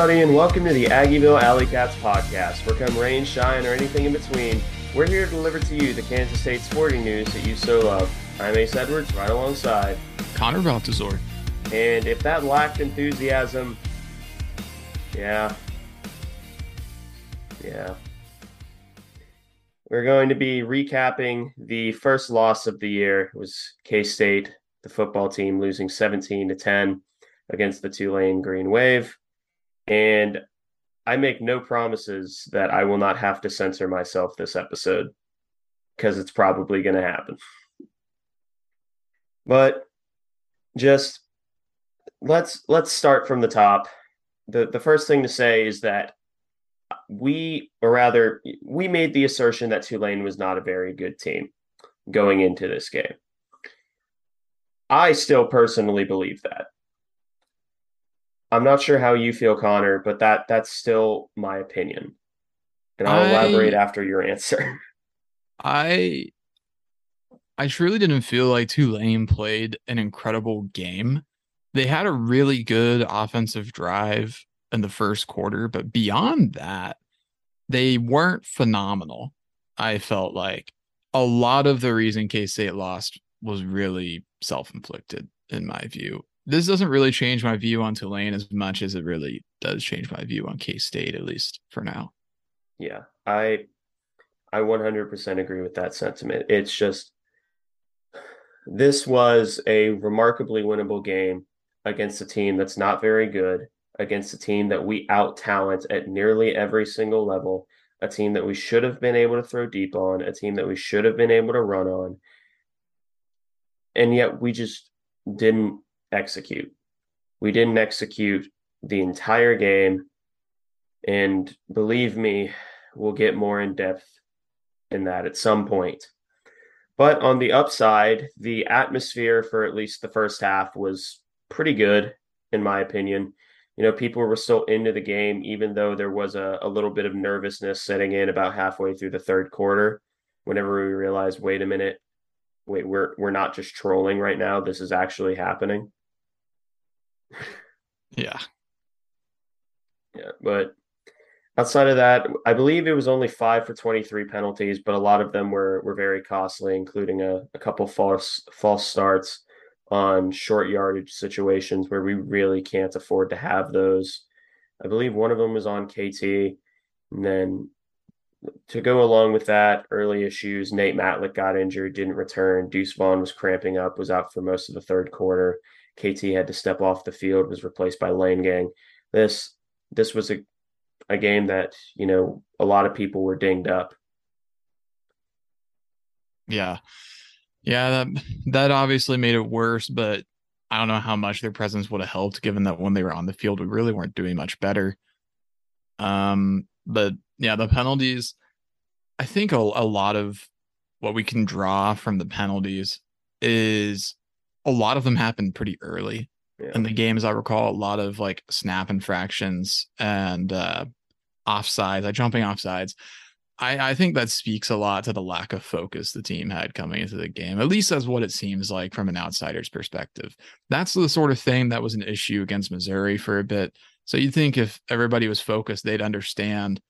everybody, and welcome to the Aggieville Alley Cats podcast. Where come rain, shine, or anything in between, we're here to deliver to you the Kansas State sporting news that you so love. I'm Ace Edwards, right alongside Connor Baltazar. And if that lacked enthusiasm, yeah, yeah. We're going to be recapping the first loss of the year. It was K State, the football team, losing 17 to 10 against the Tulane Green Wave. And I make no promises that I will not have to censor myself this episode because it's probably going to happen. But just let's let's start from the top. The the first thing to say is that we or rather we made the assertion that Tulane was not a very good team going into this game. I still personally believe that. I'm not sure how you feel, Connor, but that that's still my opinion. And I'll I, elaborate after your answer. I I truly didn't feel like Tulane played an incredible game. They had a really good offensive drive in the first quarter, but beyond that, they weren't phenomenal. I felt like a lot of the reason K State lost was really self inflicted, in my view this doesn't really change my view on Tulane as much as it really does change my view on K State, at least for now. Yeah, I I 100% agree with that sentiment. It's just this was a remarkably winnable game against a team that's not very good, against a team that we out talent at nearly every single level, a team that we should have been able to throw deep on, a team that we should have been able to run on. And yet we just didn't execute. We didn't execute the entire game. And believe me, we'll get more in depth in that at some point. But on the upside, the atmosphere for at least the first half was pretty good, in my opinion. You know, people were still into the game, even though there was a, a little bit of nervousness setting in about halfway through the third quarter. Whenever we realized, wait a minute, wait, we're we're not just trolling right now. This is actually happening. Yeah. Yeah, but outside of that, I believe it was only five for 23 penalties, but a lot of them were were very costly, including a, a couple false false starts on short yardage situations where we really can't afford to have those. I believe one of them was on KT. And then to go along with that, early issues, Nate Matlack got injured, didn't return. Deuce Vaughn was cramping up, was out for most of the third quarter. KT had to step off the field, was replaced by Lane Gang. This this was a a game that you know a lot of people were dinged up. Yeah, yeah, that that obviously made it worse, but I don't know how much their presence would have helped, given that when they were on the field, we really weren't doing much better. Um, but yeah, the penalties. I think a, a lot of what we can draw from the penalties is a lot of them happened pretty early yeah. in the game, as I recall. A lot of like snap infractions and uh, offsides, like jumping offsides. I, I think that speaks a lot to the lack of focus the team had coming into the game. At least that's what it seems like from an outsider's perspective. That's the sort of thing that was an issue against Missouri for a bit. So you'd think if everybody was focused, they'd understand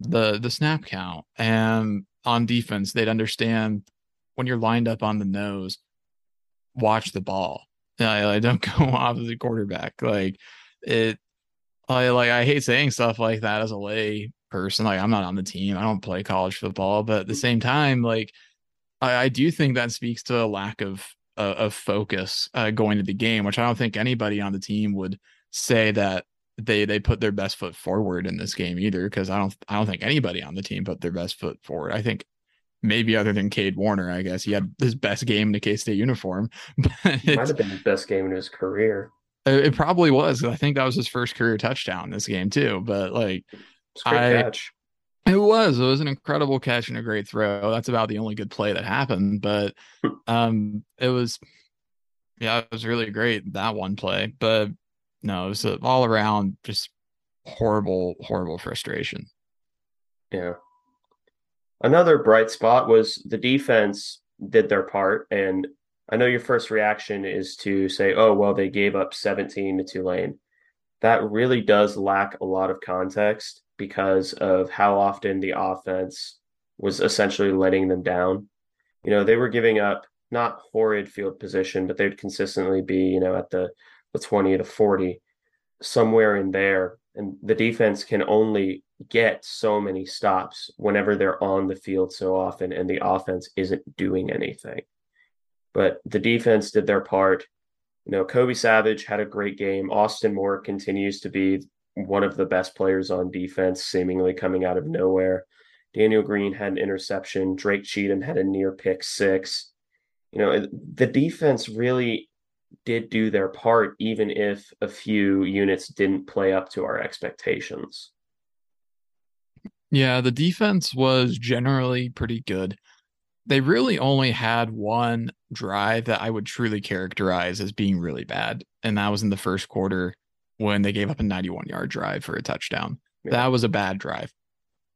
the the snap count and on defense, they'd understand when you're lined up on the nose, watch the ball. I, I don't go off as a quarterback. Like it, I like I hate saying stuff like that as a lay person. Like I'm not on the team. I don't play college football, but at the same time, like I, I do think that speaks to a lack of uh, of focus uh, going to the game, which I don't think anybody on the team would say that they they put their best foot forward in this game either. Because I don't I don't think anybody on the team put their best foot forward. I think maybe other than Cade Warner, I guess he had his best game in a K State uniform. But might have been his best game in his career. It, probably was. I think that was his first career touchdown this game too. But like, I, catch. It was. It was an incredible catch and a great throw. That's about the only good play that happened. But um, it was, yeah, it was really great that one play. But no, it was all around just horrible, horrible frustration. Yeah. Another bright spot was the defense did their part. And I know your first reaction is to say, oh, well, they gave up 17 to Tulane. that really does lack a lot of context because of how often the offense was essentially letting them down. You know, they were giving up not horrid field position, but they'd consistently be, you know, at the the 20 to 40, somewhere in there. And the defense can only get so many stops whenever they're on the field so often and the offense isn't doing anything. But the defense did their part. You know, Kobe Savage had a great game. Austin Moore continues to be one of the best players on defense, seemingly coming out of nowhere. Daniel Green had an interception. Drake Cheatum had a near pick six. You know, the defense really did do their part, even if a few units didn't play up to our expectations. Yeah, the defense was generally pretty good. They really only had one drive that I would truly characterize as being really bad, and that was in the first quarter when they gave up a 91 yard drive for a touchdown. Yeah. That was a bad drive.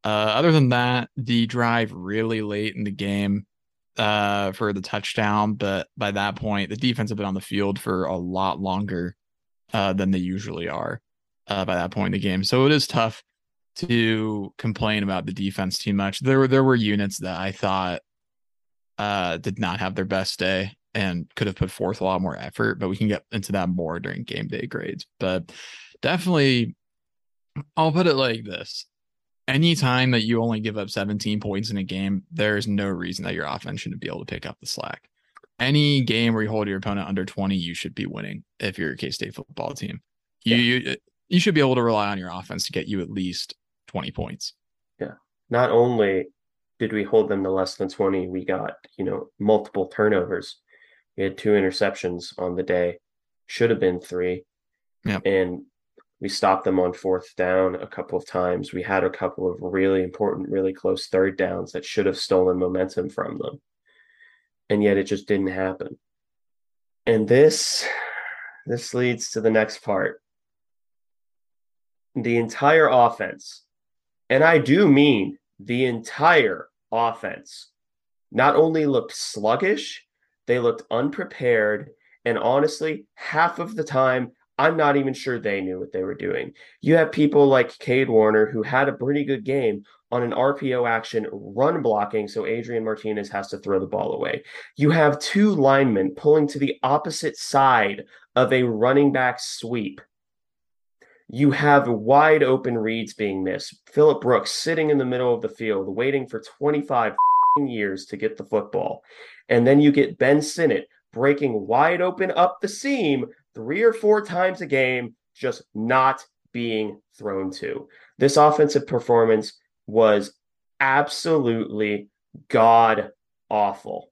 Uh, other than that, the drive really late in the game uh, for the touchdown, but by that point, the defense had been on the field for a lot longer uh, than they usually are uh, by that point in the game. So it is tough to complain about the defense too much. There were there were units that I thought uh, did not have their best day and could have put forth a lot more effort, but we can get into that more during game day grades. But definitely, I'll put it like this anytime that you only give up 17 points in a game, there's no reason that your offense shouldn't be able to pick up the slack. Any game where you hold your opponent under 20, you should be winning if you're a K State football team. You, yeah. you you should be able to rely on your offense to get you at least 20 points. Yeah. Not only did we hold them to less than 20, we got, you know, multiple turnovers. We had two interceptions on the day. Should have been three. Yeah. And we stopped them on fourth down a couple of times. We had a couple of really important, really close third downs that should have stolen momentum from them. And yet it just didn't happen. And this this leads to the next part. The entire offense, and I do mean the entire offense, not only looked sluggish, they looked unprepared, and honestly, half of the time I'm not even sure they knew what they were doing. You have people like Cade Warner who had a pretty good game on an RPO action run blocking, so Adrian Martinez has to throw the ball away. You have two linemen pulling to the opposite side of a running back sweep. You have wide open reads being missed. Phillip Brooks sitting in the middle of the field, waiting for 25 years to get the football. And then you get Ben Sinnott breaking wide open up the seam three or four times a game, just not being thrown to. This offensive performance was absolutely god awful.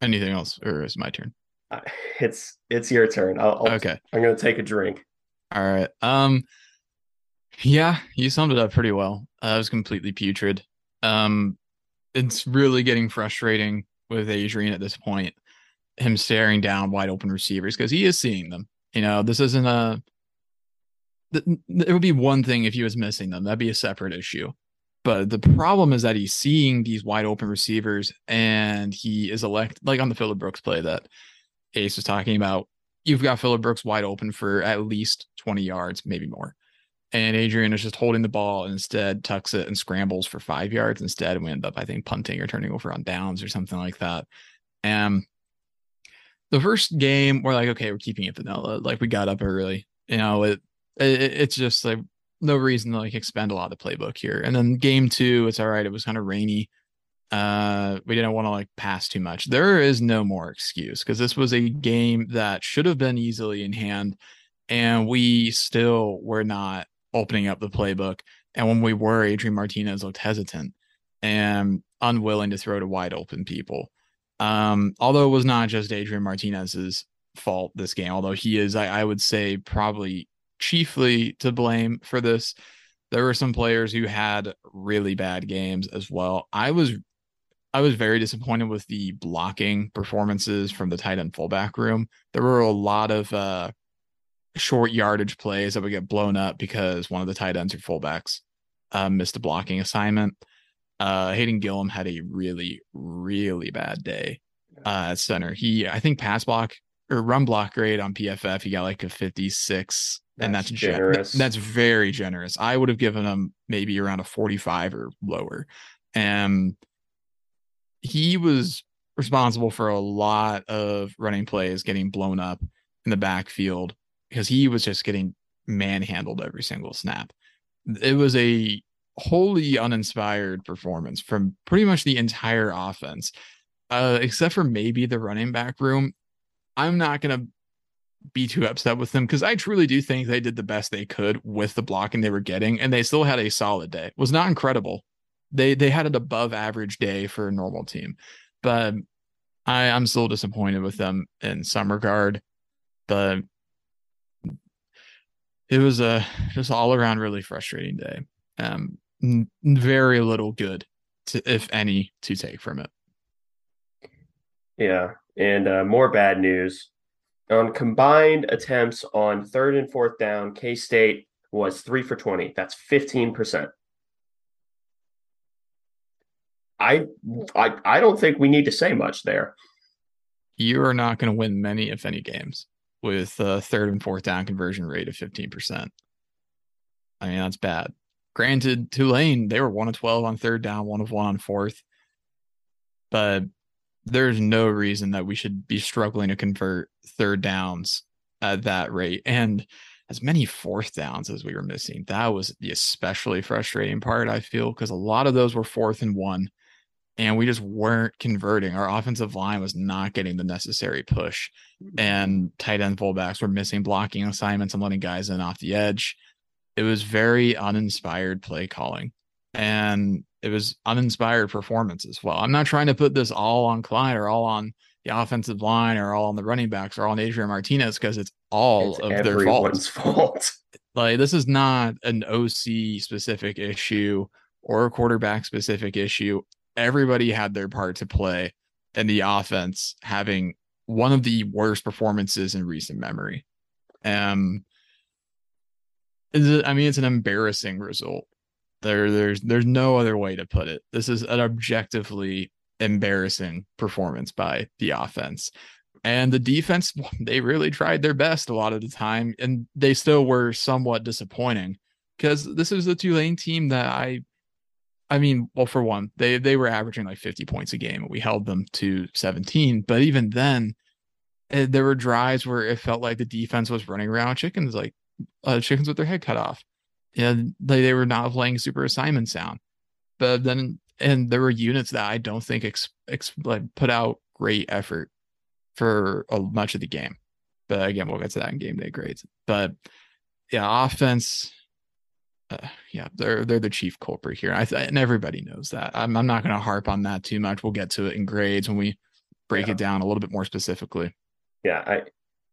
Anything else, or is my turn? It's it's your turn. I'll, I'll, okay. I'm gonna take a drink. All right. Um. Yeah, you summed it up pretty well. Uh, I was completely putrid. Um, it's really getting frustrating with Adrian at this point. Him staring down wide open receivers because he is seeing them. You know, this isn't a. It would be one thing if he was missing them. That'd be a separate issue. But the problem is that he's seeing these wide open receivers and he is elect like on the Phillip Brooks play that Ace was talking about. You've got Phillip Brooks wide open for at least 20 yards, maybe more and Adrian is just holding the ball and instead tucks it and scrambles for five yards instead. We end up, I think, punting or turning over on downs or something like that. And the first game, we're like, okay, we're keeping it vanilla. Like we got up early. You know, it, it it's just like no reason to like expend a lot of playbook here. And then game two, it's all right. It was kind of rainy. Uh, we didn't want to like pass too much. There is no more excuse because this was a game that should have been easily in hand, and we still were not opening up the playbook. And when we were, Adrian Martinez looked hesitant and unwilling to throw to wide open people. Um, although it was not just Adrian Martinez's fault this game, although he is, I, I would say, probably chiefly to blame for this. There were some players who had really bad games as well. I was I was very disappointed with the blocking performances from the tight end fullback room. There were a lot of uh, short yardage plays that would get blown up because one of the tight ends or fullbacks uh, missed a blocking assignment. Uh, Hayden Gillum had a really, really bad day uh, at center. He, I think, pass block or run block grade on PFF, he got like a 56, that's and that's generous. Gen- that's very generous. I would have given him maybe around a 45 or lower. And he was responsible for a lot of running plays getting blown up in the backfield because he was just getting manhandled every single snap. It was a wholly uninspired performance from pretty much the entire offense, uh, except for maybe the running back room. I'm not going to be too upset with them because I truly do think they did the best they could with the blocking they were getting, and they still had a solid day. It was not incredible. They they had an above average day for a normal team, but I I'm still disappointed with them in some regard. But it was a just all around really frustrating day. Um, very little good, to, if any, to take from it. Yeah, and uh, more bad news on combined attempts on third and fourth down. K State was three for twenty. That's fifteen percent. I, I I don't think we need to say much there. You are not going to win many, if any, games with a third and fourth down conversion rate of fifteen percent. I mean, that's bad. Granted, Tulane, they were one of 12 on third down, one of one on fourth. But there's no reason that we should be struggling to convert third downs at that rate. And as many fourth downs as we were missing, that was the especially frustrating part, I feel, because a lot of those were fourth and one. And we just weren't converting. Our offensive line was not getting the necessary push. Mm-hmm. And tight end fullbacks were missing blocking assignments and letting guys in off the edge it was very uninspired play calling and it was uninspired performance as well. I'm not trying to put this all on Klein or all on the offensive line or all on the running backs or all on Adrian Martinez because it's all it's of their fault. fault. Like this is not an OC specific issue or a quarterback specific issue. Everybody had their part to play in the offense having one of the worst performances in recent memory. Um is it I mean, it's an embarrassing result. There, there's, there's no other way to put it. This is an objectively embarrassing performance by the offense. And the defense, they really tried their best a lot of the time, and they still were somewhat disappointing because this is the Tulane team that I, I mean, well, for one, they they were averaging like 50 points a game. We held them to 17, but even then, eh, there were drives where it felt like the defense was running around chickens, like uh, chickens with their head cut off. And they, they were not playing super assignment sound. But then, and there were units that I don't think ex, ex, like put out great effort for a, much of the game. But again, we'll get to that in game day grades. But yeah, offense, uh, yeah, they're they're the chief culprit here. I th- and everybody knows that. I'm I'm not going to harp on that too much. We'll get to it in grades when we break yeah. it down a little bit more specifically. Yeah, I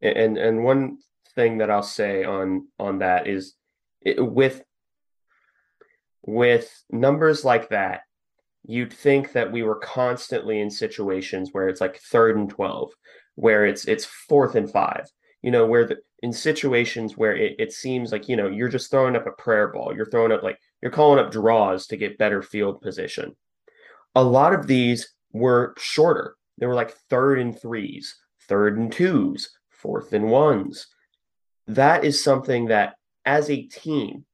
and and one thing that I'll say on on that is it, with with numbers like that, you'd think that we were constantly in situations where it's like third and 12, where it's it's fourth and five, you know, where the in situations where it, it seems like, you know, you're just throwing up a prayer ball. You're throwing up like you're calling up draws to get better field position. A lot of these were shorter. They were like third and threes, third and twos, fourth and ones that is something that as a team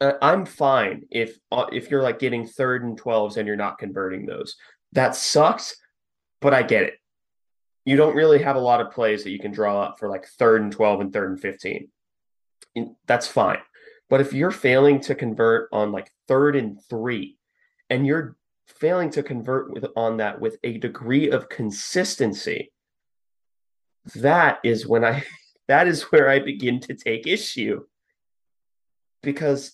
uh, i'm fine if uh, if you're like getting third and 12s and you're not converting those that sucks but i get it you don't really have a lot of plays that you can draw up for like third and 12 and third and 15 that's fine but if you're failing to convert on like third and 3 and you're failing to convert with on that with a degree of consistency that is when i that is where I begin to take issue. Because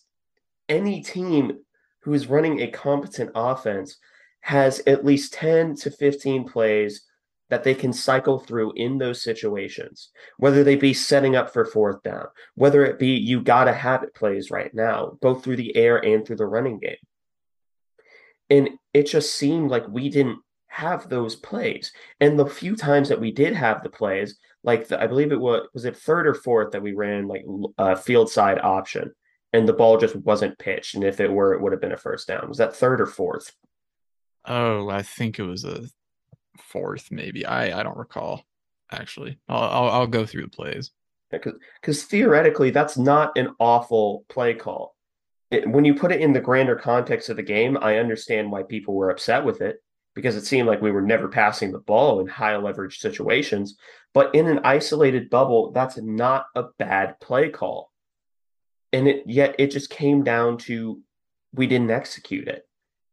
any team who is running a competent offense has at least 10 to 15 plays that they can cycle through in those situations, whether they be setting up for fourth down, whether it be you got to have it plays right now, both through the air and through the running game. And it just seemed like we didn't have those plays. And the few times that we did have the plays, like the, I believe it was was it third or fourth that we ran like a uh, field side option, and the ball just wasn't pitched, and if it were, it would have been a first down. Was that third or fourth? Oh, I think it was a fourth, maybe. I I don't recall. Actually, I'll I'll, I'll go through the plays because because theoretically that's not an awful play call. It, when you put it in the grander context of the game, I understand why people were upset with it because it seemed like we were never passing the ball in high leverage situations. But in an isolated bubble, that's not a bad play call. And it yet it just came down to we didn't execute it.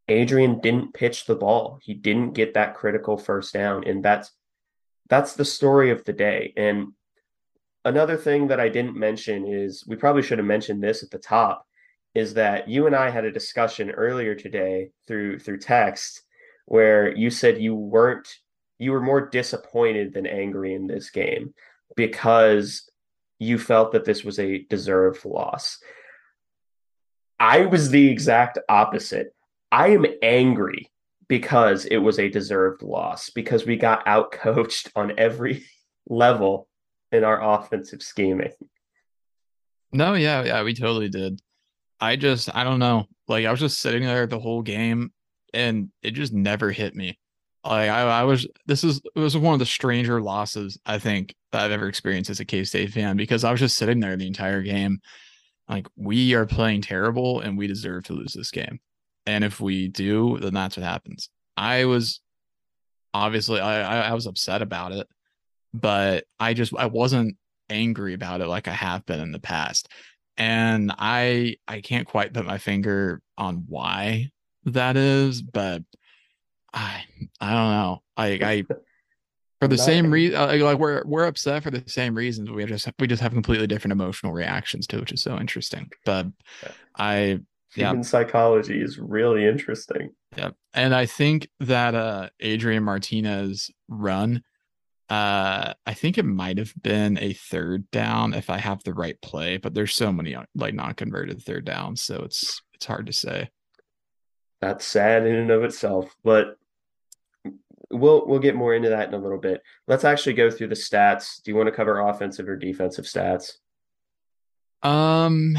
Adrian didn't pitch the ball. He didn't get that critical first down. And that's that's the story of the day. And another thing that I didn't mention is we probably should have mentioned this at the top is that you and I had a discussion earlier today through through text where you said you weren't you were more disappointed than angry in this game because you felt that this was a deserved loss. I was the exact opposite. I am angry because it was a deserved loss because we got outcoached on every level in our offensive scheming. No, yeah, yeah, we totally did. I just, I don't know. Like, I was just sitting there the whole game and it just never hit me. Like, I, I was, this is, it was one of the stranger losses I think that I've ever experienced as a K State fan because I was just sitting there the entire game. Like, we are playing terrible and we deserve to lose this game. And if we do, then that's what happens. I was obviously, I, I was upset about it but I just I wasn't angry about it like I have been in the past. And I I can't quite put my finger on why that is, but I I don't know. I I for the same reason uh, like we're we're upset for the same reasons. We just we just have completely different emotional reactions to, which is so interesting. But I human yeah. psychology is really interesting. Yeah. And I think that uh Adrian Martinez run uh, I think it might have been a third down if I have the right play, but there's so many uh, like non-converted third downs, so it's it's hard to say. That's sad in and of itself, but we'll we'll get more into that in a little bit. Let's actually go through the stats. Do you want to cover offensive or defensive stats? Um,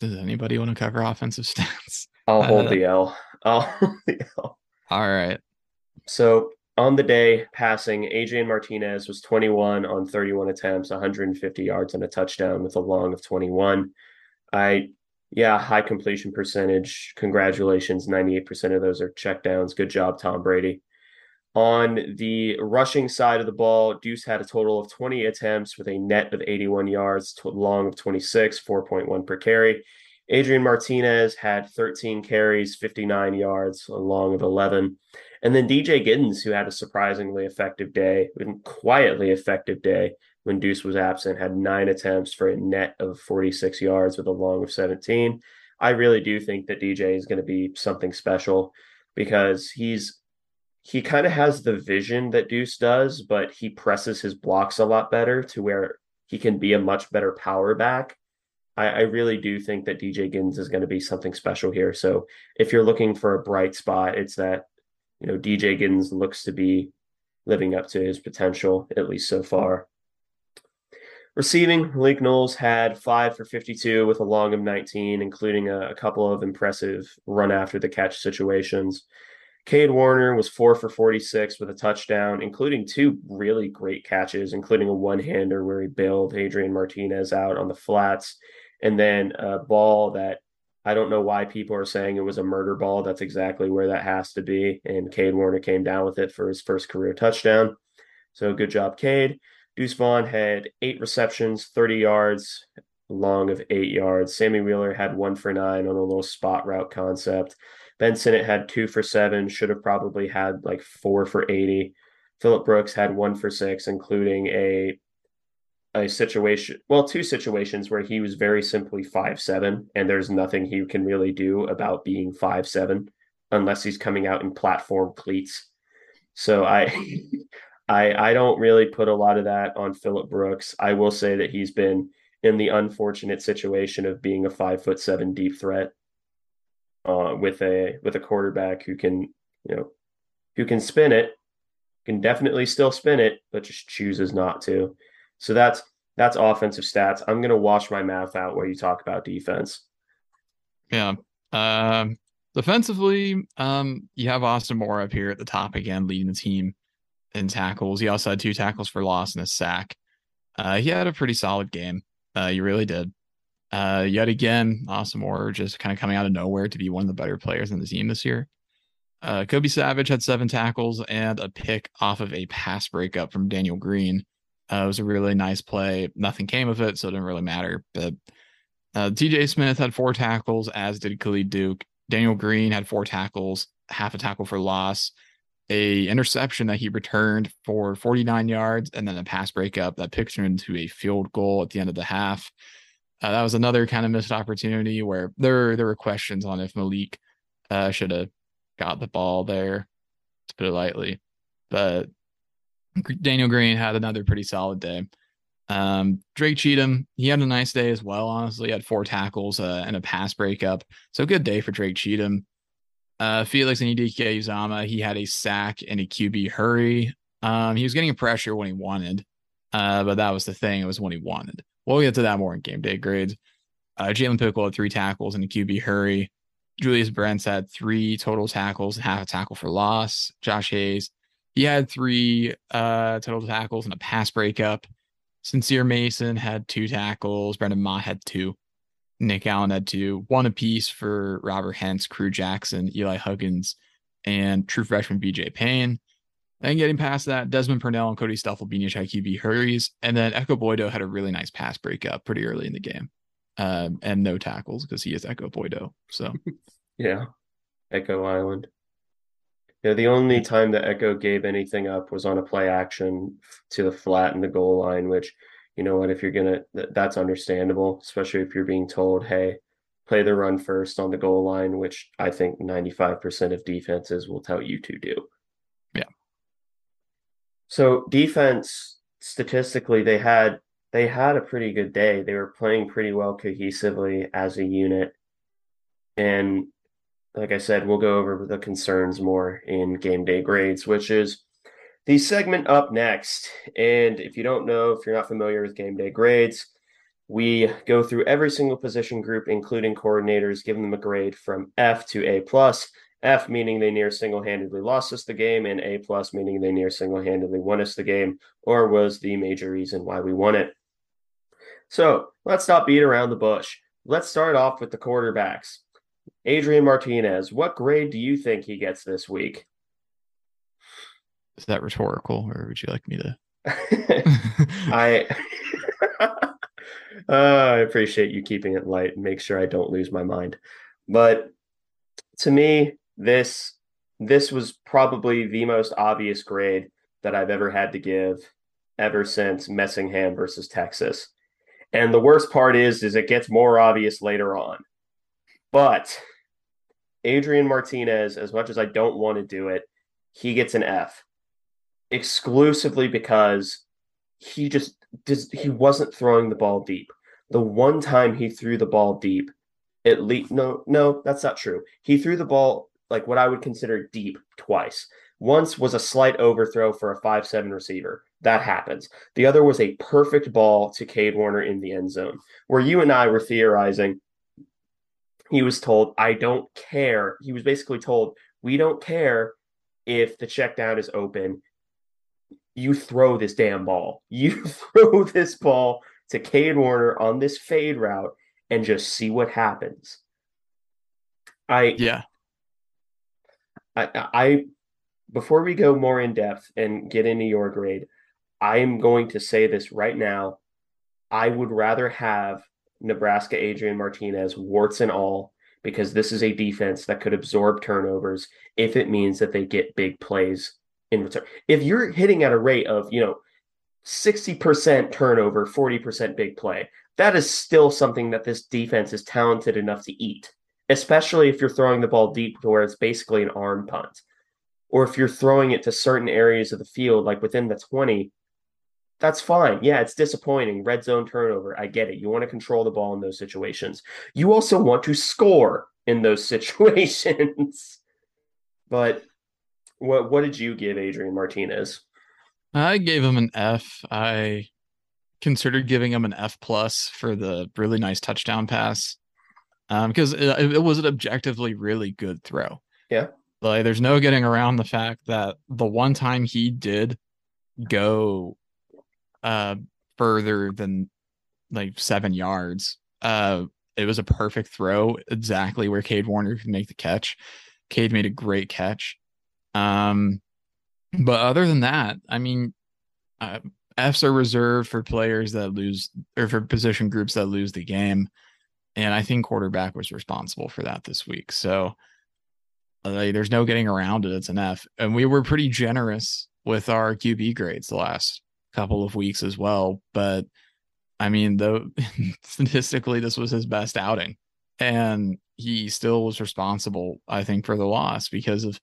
does anybody want to cover offensive stats? I'll hold uh, the L. I'll hold the L. All right. So on the day passing, Adrian Martinez was 21 on 31 attempts, 150 yards and a touchdown with a long of 21. I, yeah, high completion percentage. Congratulations. 98% of those are checkdowns. Good job, Tom Brady. On the rushing side of the ball, Deuce had a total of 20 attempts with a net of 81 yards, long of 26, 4.1 per carry. Adrian Martinez had 13 carries, 59 yards, a long of 11. And then DJ Giddens, who had a surprisingly effective day, and quietly effective day when Deuce was absent, had nine attempts for a net of 46 yards with a long of 17. I really do think that DJ is going to be something special because he's he kind of has the vision that Deuce does, but he presses his blocks a lot better to where he can be a much better power back. I, I really do think that DJ Giddens is going to be something special here. So if you're looking for a bright spot, it's that you know, DJ Giddens looks to be living up to his potential, at least so far. Receiving, Malik Knowles had five for 52 with a long of 19, including a, a couple of impressive run after the catch situations. Cade Warner was four for 46 with a touchdown, including two really great catches, including a one hander where he bailed Adrian Martinez out on the flats, and then a ball that I don't know why people are saying it was a murder ball. That's exactly where that has to be. And Cade Warner came down with it for his first career touchdown. So good job, Cade. Deuce Vaughn had eight receptions, 30 yards, long of eight yards. Sammy Wheeler had one for nine on a little spot route concept. Ben Sinnott had two for seven, should have probably had like four for 80. Phillip Brooks had one for six, including a a situation well two situations where he was very simply five seven and there's nothing he can really do about being five seven unless he's coming out in platform cleats. So i i i don't really put a lot of that on phillip brooks. I will say that he's been in the unfortunate situation of being a five foot seven deep threat uh, with a with a quarterback who can you know who can spin it can definitely still spin it but just chooses not to so that's that's offensive stats. I'm gonna wash my mouth out where you talk about defense. Yeah. Um, defensively, um, you have Austin Moore up here at the top again, leading the team in tackles. He also had two tackles for loss and a sack. Uh, he had a pretty solid game. Uh, he really did. Uh, yet again, Austin Moore just kind of coming out of nowhere to be one of the better players in the team this year. Uh, Kobe Savage had seven tackles and a pick off of a pass breakup from Daniel Green. Uh, it was a really nice play. Nothing came of it, so it didn't really matter. But uh, TJ Smith had four tackles, as did Khalid Duke. Daniel Green had four tackles, half a tackle for loss, a interception that he returned for 49 yards, and then a pass breakup that picked him into a field goal at the end of the half. Uh, that was another kind of missed opportunity where there there were questions on if Malik uh, should have got the ball there, to put it lightly. But Daniel Green had another pretty solid day. Um, Drake Cheatum, he had a nice day as well. Honestly, he had four tackles uh, and a pass breakup. So good day for Drake Cheatum. Uh, Felix Anudike Uzomah, he had a sack and a QB hurry. Um, he was getting pressure when he wanted, uh, but that was the thing. It was when he wanted. We'll get to that more in game day grades. Uh, Jalen Pickle had three tackles and a QB hurry. Julius Brents had three total tackles and half a tackle for loss. Josh Hayes, he had three uh, total tackles and a pass breakup. Sincere Mason had two tackles. Brendan Mott had two. Nick Allen had two. One apiece for Robert Hentz, Crew Jackson, Eli Huggins, and true freshman BJ Payne. Then getting past that, Desmond Purnell and Cody Stuffle being each QB hurries. And then Ekow Boye-Doe had a really nice pass breakup pretty early in the game. Um, and no tackles because he is Ekow Boye-Doe. So, yeah, Ekow Island. Yeah, the only time that Ekow gave anything up was on a play action to the flat in the goal line, which, you know what, if you're going to, that's understandable, especially if you're being told, hey, play the run first on the goal line, which I think 95% of defenses will tell you to do. So defense, statistically, they had they had a pretty good day. They were playing pretty well cohesively as a unit. And like I said, we'll go over the concerns more in game day grades, which is the segment up next. And if you don't know, if you're not familiar with game day grades, we go through every single position group, including coordinators, giving them a grade from F to A plus. F meaning they near single-handedly lost us the game, and A plus meaning they near single-handedly won us the game, or was the major reason why we won it. So let's not beat around the bush. Let's start off with the quarterbacks. Adrian Martinez, what grade do you think he gets this week? Is that rhetorical, or would you like me to? I uh, I appreciate you keeping it light and make sure I don't lose my mind. But to me, this this was probably the most obvious grade that I've ever had to give ever since Messingham versus Texas. And the worst part is, is it gets more obvious later on. But Adrian Martinez, as much as I don't want to do it, he gets an F exclusively because he just just, he wasn't throwing the ball deep. The one time he threw the ball deep, at least no, no, that's not true. He threw the ball like what I would consider deep twice. Once was a slight overthrow for a 5 7 receiver. That happens. The other was a perfect ball to Cade Warner in the end zone, where you and I were theorizing. He was told, I don't care. He was basically told, we don't care if the check down is open. You throw this damn ball. You throw this ball to Cade Warner on this fade route and just see what happens. I yeah. I, I before we go more in depth and get into your grade, I am going to say this right now. I would rather have Nebraska Adrian Martinez, warts and all, because this is a defense that could absorb turnovers if it means that they get big plays in return. If you're hitting at a rate of, you know, 60% turnover, 40% big play, that is still something that this defense is talented enough to eat, especially if you're throwing the ball deep to where it's basically an arm punt. Or if you're throwing it to certain areas of the field, like within the 20, that's fine. Yeah, it's disappointing. Red zone turnover. I get it. You want to control the ball in those situations. You also want to score in those situations. but what what did you give Adrian Martinez? I gave him an F. I considered giving him an F plus for the really nice touchdown pass. Um, because it, it was an objectively really good throw. Yeah. Like, there's no getting around the fact that the one time he did go uh further than like seven yards, uh, it was a perfect throw, exactly where Cade Warner could make the catch. Cade made a great catch. Um, but other than that, I mean, uh, Fs are reserved for players that lose or for position groups that lose the game. And I think quarterback was responsible for that this week. So uh, there's no getting around it. It's an F. And we were pretty generous with our QB grades the last couple of weeks as well. But I mean, though statistically, this was his best outing. And he still was responsible, I think, for the loss because of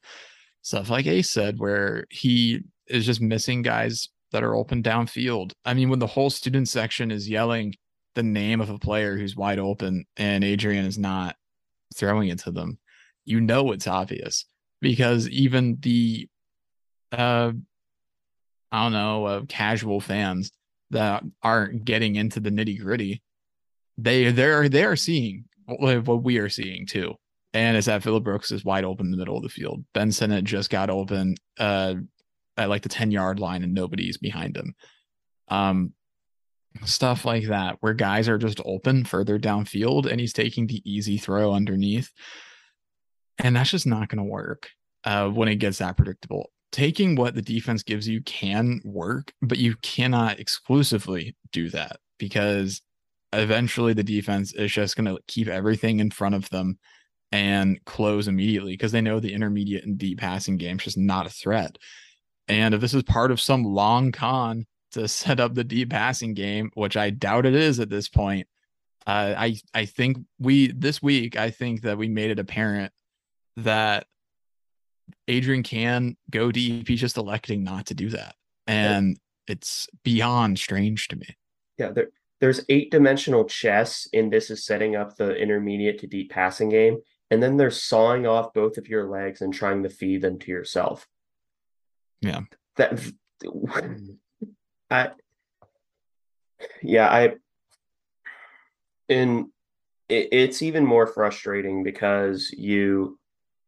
stuff like Ace said, where he is just missing guys that are open downfield. I mean, when the whole student section is yelling the name of a player who's wide open and Adrian is not throwing it to them, you know it's obvious because even the uh I don't know, uh, casual fans that aren't getting into the nitty gritty, they they're they are seeing what we are seeing too. And it's that Phillip Brooks is wide open in the middle of the field. Ben Sinnott just got open uh, at like the 10 yard line and nobody's behind him. Um, stuff like that, where guys are just open further downfield and he's taking the easy throw underneath. And that's just not going to work uh, when it gets that predictable taking what the defense gives you can work, but you cannot exclusively do that because eventually the defense is just going to keep everything in front of them and close immediately because they know the intermediate and deep passing game is just not a threat. And if this is part of some long con to set up the deep passing game, which I doubt it is at this point, uh, I I think we this week I think that we made it apparent that Adrian can go deep. He's just electing not to do that. And it's beyond strange to me. Yeah, there, there's eight dimensional chess, and this is setting up the intermediate to deep passing game. And then they're sawing off both of your legs and trying to feed them to yourself. Yeah. That I yeah, I and it, it's even more frustrating because you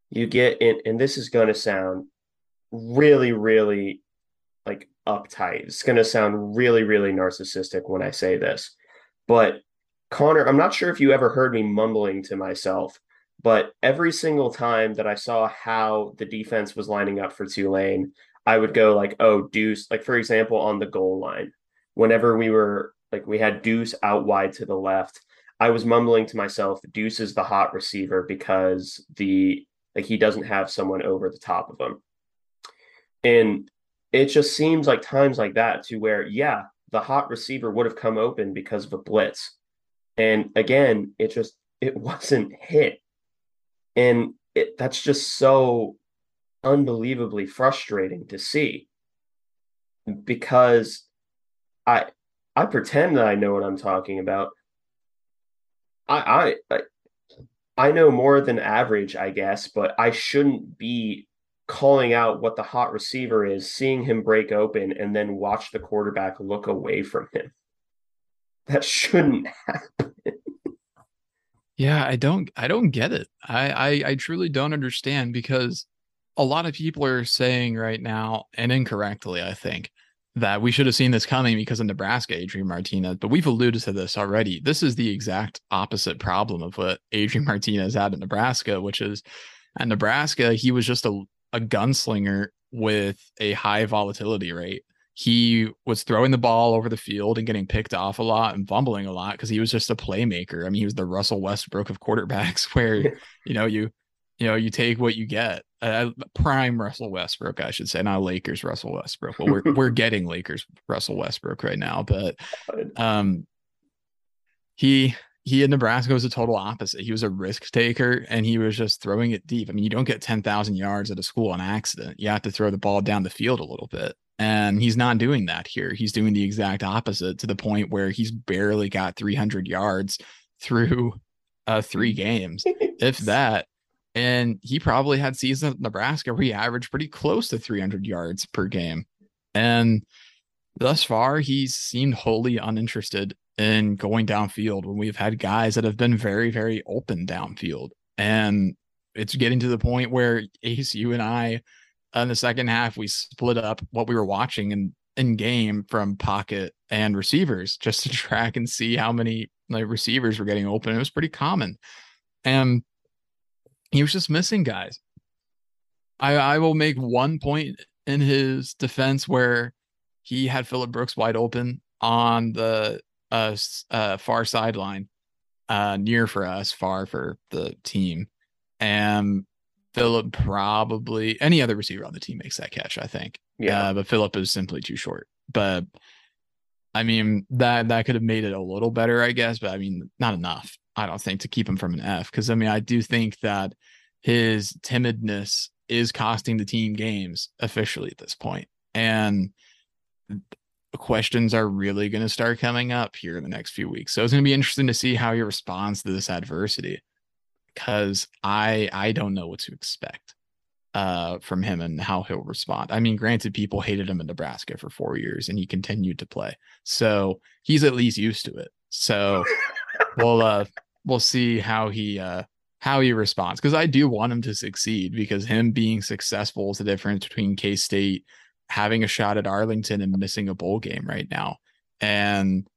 you get in, and this is going to sound really, really like uptight. It's going to sound really, really narcissistic when I say this. But Connor, I'm not sure if you ever heard me mumbling to myself, but every single time that I saw how the defense was lining up for Tulane, I would go like, oh, Deuce, like for example, on the goal line, whenever we were like, we had Deuce out wide to the left. I was mumbling to myself, Deuce is the hot receiver because the like he doesn't have someone over the top of him. And it just seems like times like that to where, yeah, the hot receiver would have come open because of a blitz. And again, it just it wasn't hit. And it, that's just so unbelievably frustrating to see because I I pretend that I know what I'm talking about. I I I know more than average, I guess, but I shouldn't be calling out what the hot receiver is, seeing him break open, and then watch the quarterback look away from him. That shouldn't happen. Yeah, I don't I don't get it. I, I I truly don't understand because a lot of people are saying right now, and incorrectly, I think, that we should have seen this coming because of Nebraska, Adrian Martinez. But we've alluded to this already. This is the exact opposite problem of what Adrian Martinez had in Nebraska, which is at Nebraska, he was just a, a gunslinger with a high volatility rate. He was throwing the ball over the field and getting picked off a lot and fumbling a lot because he was just a playmaker. I mean, he was the Russell Westbrook of quarterbacks, where you know you you know you take what you get uh, prime Russell Westbrook, I should say, not Lakers Russell Westbrook. Well, we're we're getting Lakers Russell Westbrook right now, but um, he he in Nebraska was a total opposite. He was a risk taker and he was just throwing it deep. I mean, you don't get ten thousand yards at a school on accident. You have to throw the ball down the field a little bit, and he's not doing that here. He's doing the exact opposite to the point where he's barely got three hundred yards through uh, three games, if that and he probably had seasons at Nebraska where he averaged pretty close to 300 yards per game. And thus far, he's seemed wholly uninterested in going downfield when we've had guys that have been very, very open downfield. And it's getting to the point where Ace, you and I, uh, in the second half, we split up what we were watching in in game from pocket and receivers just to track and see how many like receivers were getting open. It was pretty common, and he was just missing guys. I I will make one point in his defense where he had Phillip Brooks wide open on the uh, uh far sideline, uh near for us, far for the team, and Phillip probably any other receiver on the team makes that catch. I think, yeah, uh, but Phillip is simply too short. But I mean that that could have made it a little better, I guess. But I mean, not enough. I don't think to keep him from an F because I mean I do think that his timidness is costing the team games officially at this. And questions are really going to start coming up here in the next few weeks. So it's going to be interesting to see how he responds to this adversity because I I don't know what to expect uh from him and how he'll respond. I mean, granted people hated him in Nebraska for 4 years and he continued to play. So he's at least used to it. So we'll uh we'll see how he uh how he responds because I do want him to succeed because him being successful is the difference between K State having a shot at Arlington and missing a bowl game right now. And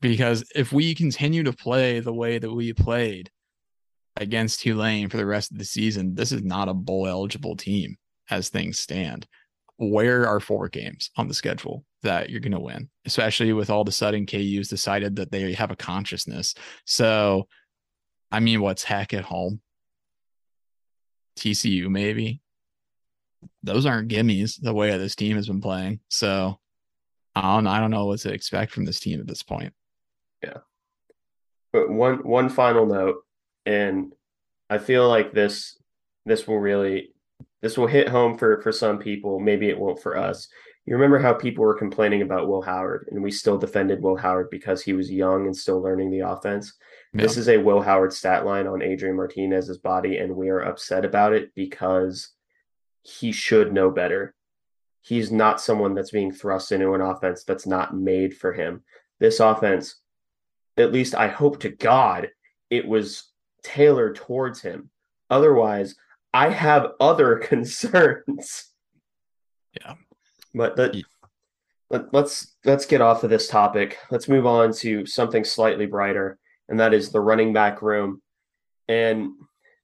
because if we continue to play the way that we played against Tulane for the rest of the season, this is not a bowl eligible team as things stand. Where are four games on the schedule that you're going to win, especially with all of a sudden KU's decided that they have a consciousness. So I mean, what's Heck at home? TCU maybe. Those aren't gimmies the way this team has been playing. So I don't I don't know what to expect from this team at this point. Yeah. But one one final note, and I feel like this this will really this will hit home for for some people. Maybe it won't for us. You remember how people were complaining about Will Howard, and we still defended Will Howard because he was young and still learning the offense. Yeah. This is a Will Howard stat line on Adrian Martinez's body, and we are upset about it because he should know better. He's not someone that's being thrust into an offense that's not made for him. This offense, at least I hope to God, it was tailored towards him. Otherwise, I have other concerns. Yeah. But let, let's let's get off of this topic. Let's move on to something slightly brighter and that is the running back room. And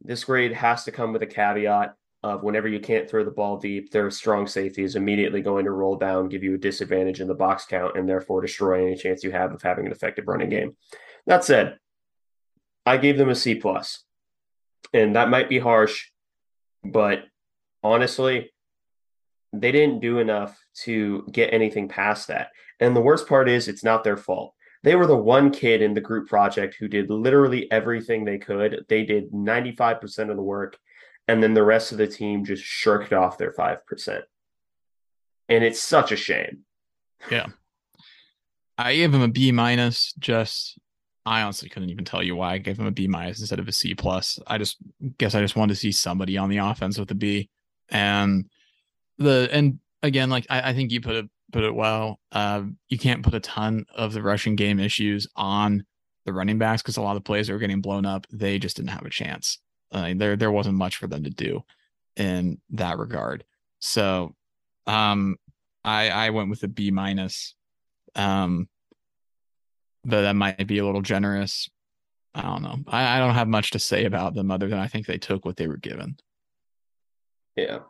this grade has to come with a caveat of whenever you can't throw the ball deep, their strong safety is immediately going to roll down, give you a disadvantage in the box count, and therefore destroy any chance you have of having an effective running game. That said, I gave them a C plus, and that might be harsh, but honestly, they didn't do enough to get anything past that. And the worst part is, it's not their fault they were the one kid in the group project who did literally everything they could. They did 95% of the work, and then the rest of the team just shirked off their 5%. And it's such a shame. Yeah. I gave him a B minus. Just, I honestly couldn't even tell you why I gave him a B minus instead of a C plus. I just guess I just wanted to see somebody on the offense with a B. And the, and again, like I, I think you put it put it well. Uh, you can't put a ton of the rushing game issues on the running backs because a lot of plays that were getting blown up, they just didn't have a chance. Uh, there there wasn't much for them to do in that regard. So um I I went with a B minus. Um but that might be a little generous. I don't know. I, I don't have much to say about them other than I think they took what they were given. Yeah.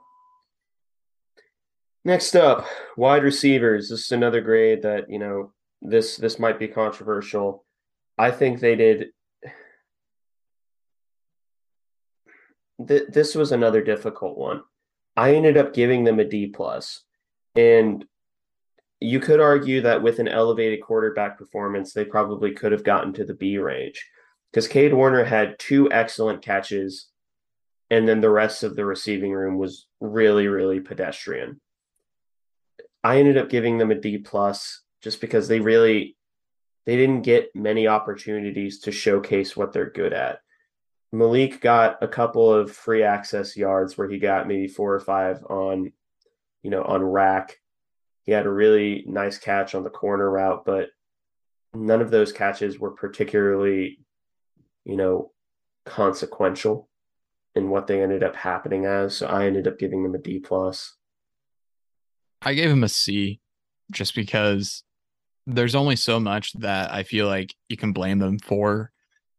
Next up, wide receivers. This is another grade that, you know, this this might be controversial. I think they did th- this was another difficult one. I ended up giving them a D plus. And you could argue that with an elevated quarterback performance, they probably could have gotten to the B range. Because Cade Warner had two excellent catches, and then the rest of the receiving room was really, really pedestrian. I ended up giving them a D plus just because they really they didn't get many opportunities to showcase what they're good at. Malik got a couple of free access yards where he got maybe four or five on, you know, on rack. He had a really nice catch on the corner route, but none of those catches were particularly, you know, consequential in what they ended up happening as. So I ended up giving them a D plus. I gave him a C just because there's only so much that I feel like you can blame them for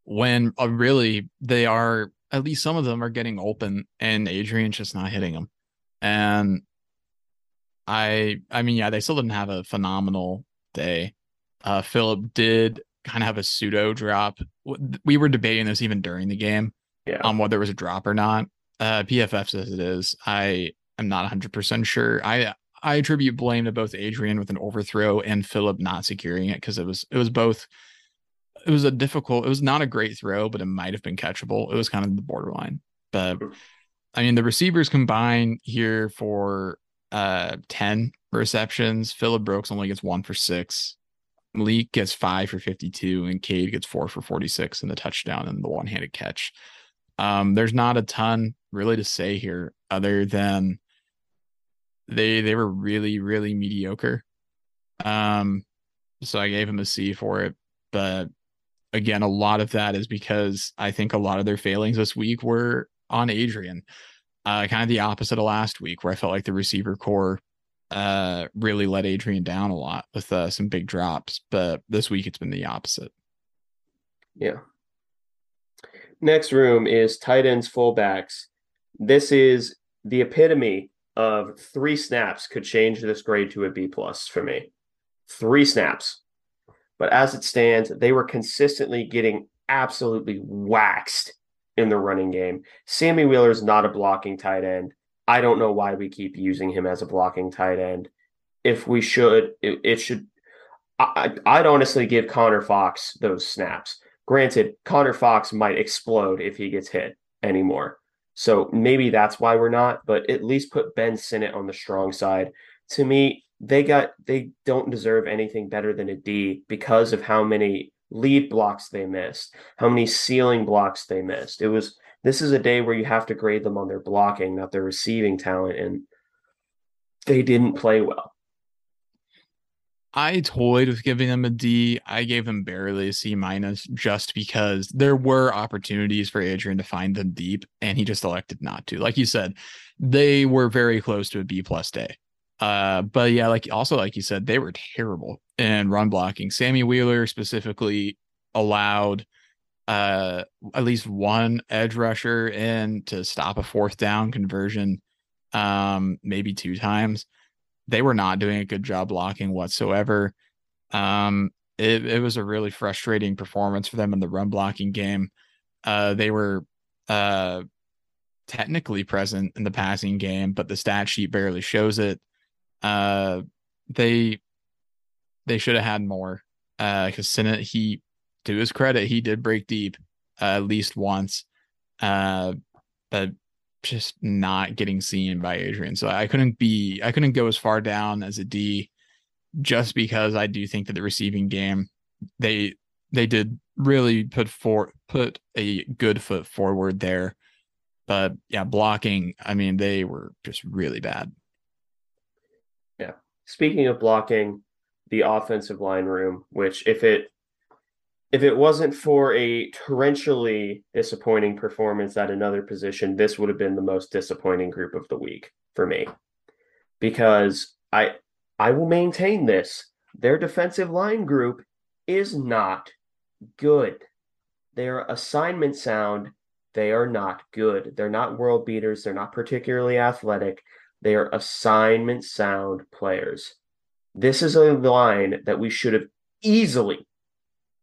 when uh, really they are at least some of them are getting open and Adrian's just not hitting them. And I I mean yeah, they still didn't have a phenomenal day. Uh Philip did kind of have a pseudo drop. We were debating this even during the game yeah. on whether it was a drop or not. Uh PFF says it is. I am not 100% sure. I I attribute blame to both Adrian with an overthrow and Philip not securing it because it was it was both it was a difficult it was not a great throw, but it might have been catchable. It was kind of the borderline. But I mean the receivers combined here for uh 10 receptions. Philip Brooks only gets one for six. Malik gets five for 52, and Cade gets four for 46 in the touchdown and the one-handed catch. Um, there's not a ton really to say here other than they they were really really mediocre. Um, so I gave him a C for it, but again, a lot of that is because I think a lot of their failings this week were on Adrian. Uh, kind of the opposite of last week, where I felt like the receiver core uh, really let Adrian down a lot with uh, some big drops. But this week, it's been the opposite. Yeah. Next room is tight ends, fullbacks. This is the epitome of three snaps could change this grade to a B plus for me. Three snaps. But as it stands, they were consistently getting absolutely waxed in the running game. Sammy Wheeler is not a blocking tight end. I don't know why we keep using him as a blocking tight end. If we should, it, it should. I, I'd honestly give Connor Fox those snaps. Granted, Connor Fox might explode if he gets hit anymore. So maybe that's why we're not, but at least put Ben Sinnott on the strong side. To me, they got they don't deserve anything better than a D because of how many lead blocks they missed, how many ceiling blocks they missed. It was this is a day where you have to grade them on their blocking, not their receiving talent, and they didn't play well. I toyed with giving them a D. I gave them barely a C minus just because there were opportunities for Adrian to find them deep, and he just elected not to. Like you said, they were very close to a B plus day. Uh, but yeah, like also like you said, they were terrible in run blocking. Sammy Wheeler specifically allowed uh at least one edge rusher in to stop a fourth down conversion um maybe two times they were not doing a good job blocking whatsoever. Um, it, it was a really frustrating performance for them in the run blocking game. Uh, they were uh, technically present in the passing game, but the stat sheet barely shows it. Uh, they they should have had more because uh, Sinnott, he to his credit, he did break deep uh, at least once, uh, but just not getting seen by Adrian. So I couldn't be I couldn't go as far down as a D just because I do think that the receiving game they they did really put for put a good foot forward there. But yeah, blocking, I mean, they were just really bad. Yeah. Speaking of blocking, the offensive line room, which if it if it wasn't for a torrentially disappointing performance at another position, this would have been the most disappointing group of the week for me. Because I I will maintain this. Their defensive line group is not good. Their assignment sound, they are not good. They're not world beaters. They're not particularly athletic. They are assignment sound players. This is a line that we should have easily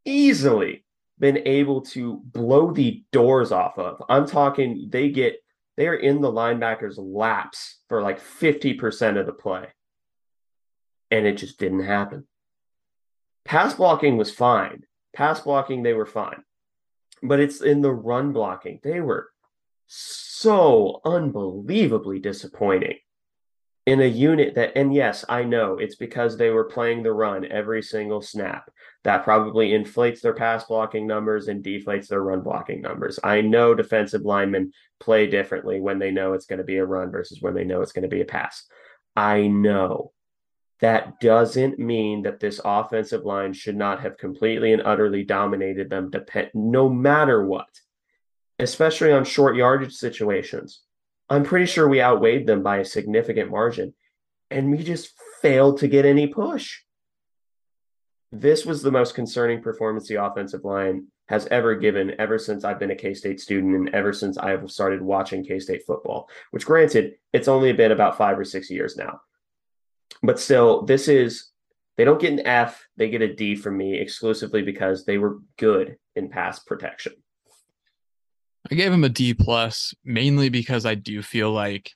easily been able to blow the doors off of. I'm talking they get they are in the linebackers laps for like 50% of the play. And it just didn't happen. Pass blocking was fine. Pass blocking they were fine. But it's in the run blocking. They were so unbelievably disappointing in a unit that and yes i know it's because they were playing the run every single snap. That probably inflates their pass blocking numbers and deflates their run blocking numbers. I know defensive linemen play differently when they know it's going to be a run versus when they know it's going to be a pass. I know. That doesn't mean that this offensive line should not have completely and utterly dominated them depend no matter what especially on short yardage situations. I'm pretty sure we outweighed them by a significant margin, and we just failed to get any push. This was the most concerning performance the offensive line has ever given ever since I've been a K State student and ever since I've started watching K State football, which granted, it's only been about five or six years now. But still, this is, they don't get an F, they get a D from me exclusively because they were good in pass protection. I gave him a D plus mainly because I do feel like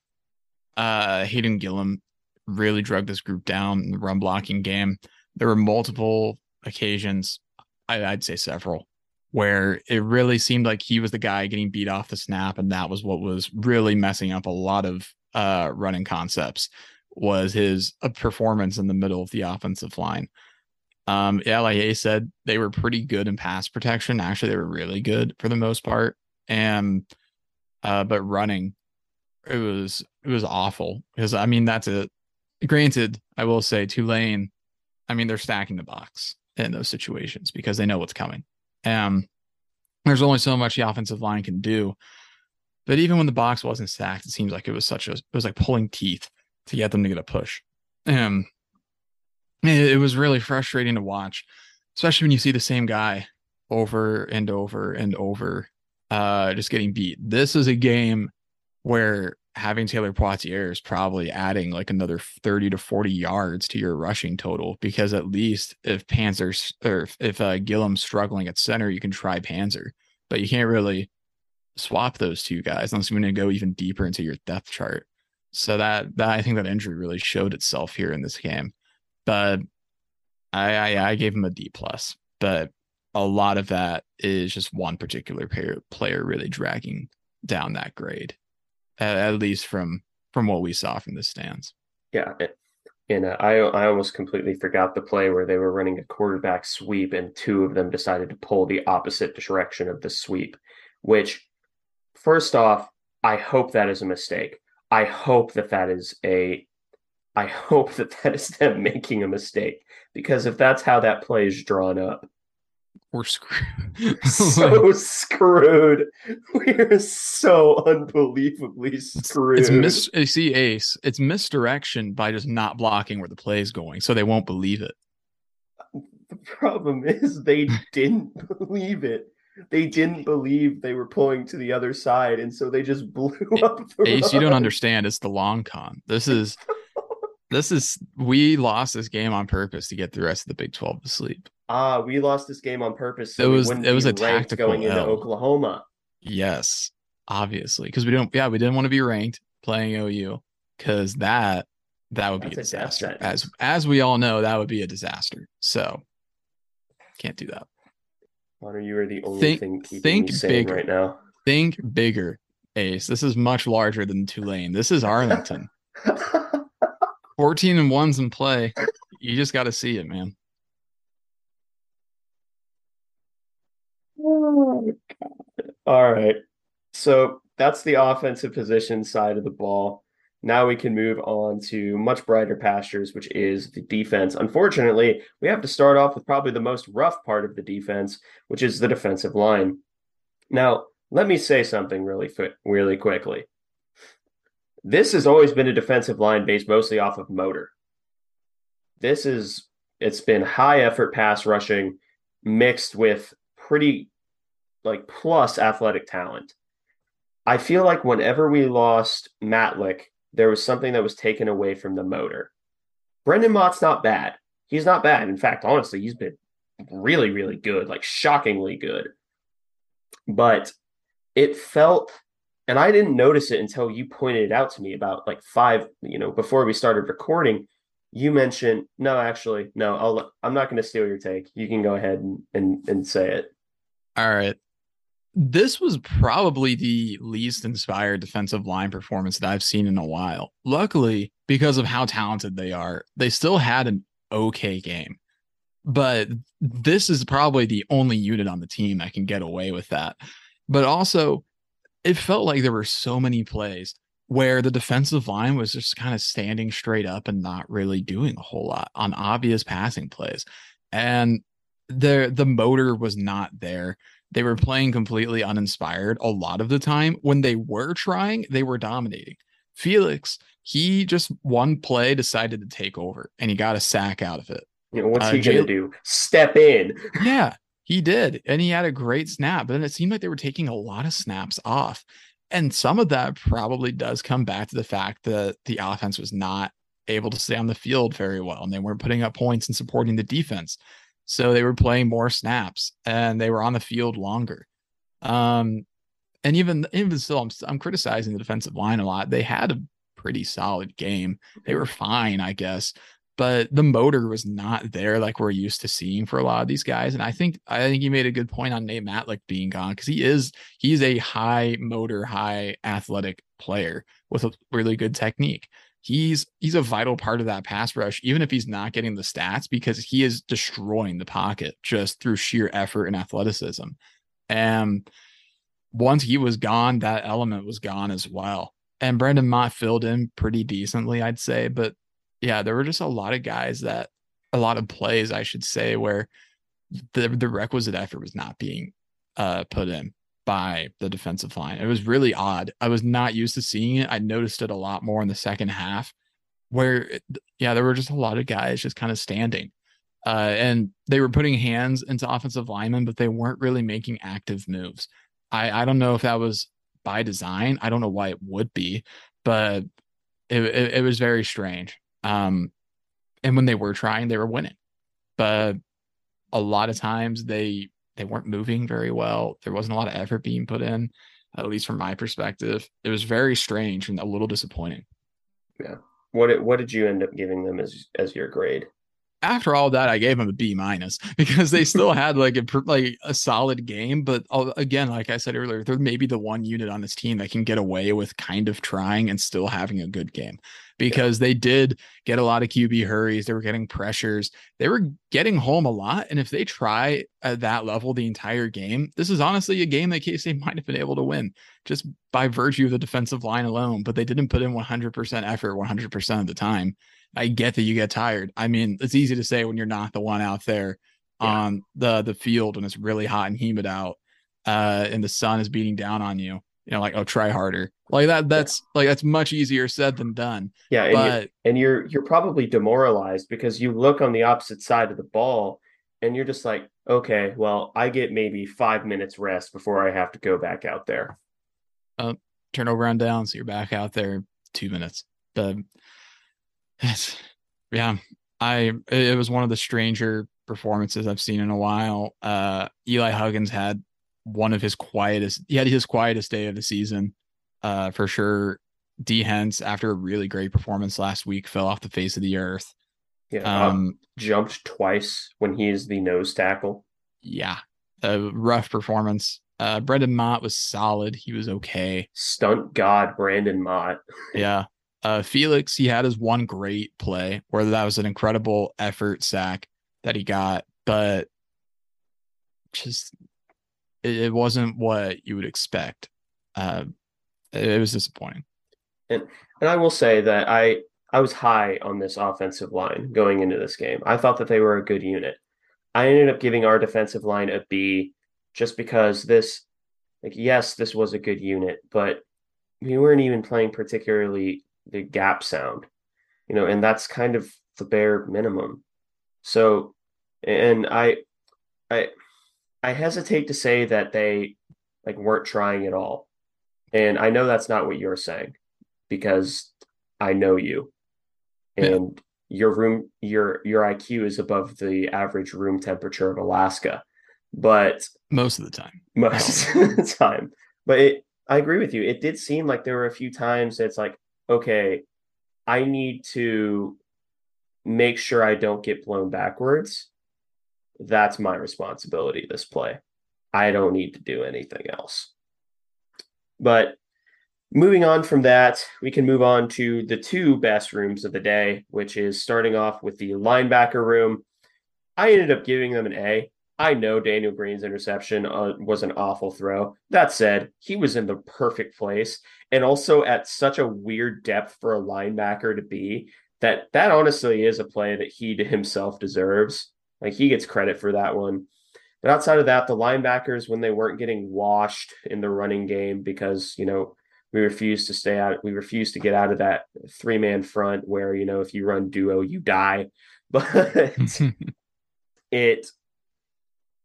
uh Hayden Gillum really drug this group down in the run blocking game. There were multiple occasions, I, I'd say several, where it really seemed like he was the guy getting beat off the snap, and that was what was really messing up a lot of uh, running concepts. Was his uh, performance in the middle of the offensive line? Um, yeah, like A said, they were pretty good in pass protection. Actually, they were really good for the most part, and uh, but running, it was it was awful because I mean that's it. Granted, I will say Tulane. I mean they're stacking the box in those situations because they know what's coming. Um, there's only so much the offensive line can do. But even when the box wasn't stacked, it seems like it was such a it was like pulling teeth to get them to get a push. Um, it, it was really frustrating to watch, especially when you see the same guy over and over and over, uh, just getting beat. This is a game where having Taylor Poitier is probably adding like another 30 to 40 yards to your rushing total because at least if Panzer's or if uh, Gillum's struggling at center, you can try Panzer, but you can't really swap those two guys unless you're going to go even deeper into your depth chart. So that that I think that injury really showed itself here in this game, but I I, I gave him a D plus, but a lot of that is just one particular player player really dragging down that grade at, at least from from what we saw from the stands. Yeah, and uh, I I almost completely forgot the play where they were running a quarterback sweep and two of them decided to pull the opposite direction of the sweep, which first off, I hope that is a mistake. I hope that that is a I hope that that is them making a mistake because if that's how that play is drawn up, we're screwed. so screwed. We're so unbelievably screwed. It's, mis- see Ace. It's misdirection by just not blocking where the play is going, so they won't believe it. The problem is they didn't believe it. They didn't believe they were pulling to the other side, and so they just blew up. Ace, run. you don't understand. It's the long con. This is. this is we lost this game on purpose to get the rest of the Big Twelve to sleep ah, we lost this game on purpose. So it was it was a tactical going into Oklahoma. Yes, obviously, because we don't. Yeah, we didn't want to be ranked playing OU because that that would That's be a disaster. A as as we all know, that would be a disaster. So can't do that. Connor, you are the only think, thing keeping think bigger. right now. Think bigger, Ace. This is much larger than Tulane. This is Arlington. 14 and ones in play. You just got to see it, man. Oh, All right. So that's the offensive position side of the ball. Now we can move on to much brighter pastures, which is the defense. Unfortunately, we have to start off with probably the most rough part of the defense, which is the defensive line. Now, let me say something really, really quickly. This has always been a defensive line based mostly off of motor. This is it's been high effort pass rushing mixed with pretty like plus athletic talent. I feel like whenever we lost Matlack, there was something that was taken away from the motor. Brendan Mott's not bad. He's not bad. In fact, honestly, he's been really, really good, like shockingly good. But it felt, and I didn't notice it until you pointed it out to me about like five, you know, before we started recording. You mentioned, no, actually, no, I'll, I'm not going to steal your take. You can go ahead and, and, and say it. All right. This was probably the least inspired defensive line performance that I've seen in a while. Luckily, because of how talented they are, they still had an okay game. But this is probably the only unit on the team that can get away with that. But also, it felt like there were so many plays where the defensive line was just kind of standing straight up and not really doing a whole lot on obvious passing plays. And the the motor was not there. They were playing completely uninspired a lot of the time. When they were trying, they were dominating. Felix, he just one play decided to take over and he got a sack out of it. You know, what's uh, he going to do? Step in. yeah, he did. And he had a great snap. But then it seemed like they were taking a lot of snaps off. And some of that probably does come back to the fact that the offense was not able to stay on the field very well and they weren't putting up points and supporting the defense. So they were playing more snaps and they were on the field longer. Um, and even even still, I'm, I'm criticizing the defensive line a lot. They had a pretty solid game. They were fine, I guess, but the motor was not there like we're used to seeing for a lot of these guys. And I think I think you made a good point on Nate Matlack being gone because he is he's a high motor, high athletic player with a really good technique he's he's a vital part of that pass rush, even if he's not getting the stats, because he is destroying the pocket just through sheer effort and athleticism. And once he was gone, that element was gone as well. And Brendan Mott filled in pretty decently, I'd say. But yeah, there were just a lot of guys that a lot of plays, I should say, where the the requisite effort was not being uh, put in by the defensive line. It was really odd. I was not used to seeing it. I noticed it a lot more in the second half, where yeah, there were just a lot of guys just kind of standing, uh, and they were putting hands into offensive linemen, but they weren't really making active moves. I I don't know if that was by design. I don't know why it would be, but it it, it was very strange. Um, and when they were trying, they were winning, but a lot of times they they weren't moving very well. There wasn't a lot of effort being put in, at least from my perspective. It was very strange and a little disappointing. Yeah. What did, what did you end up giving them as as your grade? after all that, I gave them a B minus because they still had like a like a solid game. But uh, again, like I said earlier, they're maybe the one unit on this team that can get away with kind of trying and still having a good game because yeah. they did get a lot of QB hurries. They were getting pressures. They were getting home a lot. And if they try at that level the entire game, this is honestly a game that K State might have been able to win just by virtue of the defensive line alone. But they didn't put in 100% effort 100% of the time. I get that you get tired. I mean, it's easy to say when you're not the one out there yeah. on the the field when it's really hot and humid out, uh, and the sun is beating down on you. You know, like oh, try harder. Like that. That's yeah. like that's much easier said than done. Yeah, and, but, you're, and you're you're probably demoralized because you look on the opposite side of the ball, and you're just like, okay, well, I get maybe five minutes rest before I have to go back out there. Uh, turnover on down, so you're back out there two minutes. The it's, yeah, I it was one of the stranger performances I've seen in a while. Uh, Eli Huggins had one of his quietest. He had his quietest day of the season, uh, for sure. D Hence, after a really great performance last week, fell off the face of the earth. Yeah, uh, um, jumped twice when he is the nose tackle. Yeah, a rough performance. Uh, Brendan Mott was solid. He was okay. Stunt God, Brendan Mott. yeah, uh, Felix, he had his one great play where that was an incredible effort sack that he got, but just it, it wasn't what you would expect. Uh, it, it was disappointing. And and I will say that I I was high on this offensive line going into this game. I thought that they were a good unit. I ended up giving our defensive line a B just because this like yes, this was a good unit, but we weren't even playing particularly the gap sound, you know, and that's kind of the bare minimum. So, and I, I, I hesitate to say that they like weren't trying at all. And I know that's not what you're saying because I know you and yeah. your room, your, your IQ is above the average room temperature of Alaska, but most of the time, most of the time, but it, I agree with you. It did seem like there were a few times it's like, okay, I need to make sure I don't get blown backwards. That's my responsibility this play. I don't need to do anything else. But moving on from that, we can move on to the two best rooms of the day, which is starting off with the linebacker room. I ended up giving them an A. I know Daniel Green's interception uh, was an awful throw. That said, he was in the perfect place and also at such a weird depth for a linebacker to be that that honestly is a play that he to himself deserves. Like he gets credit for that one. But outside of that, the linebackers, when they weren't getting washed in the running game because, you know, we refused to stay out, we refused to get out of that three man front where, you know, if you run duo, you die. But it,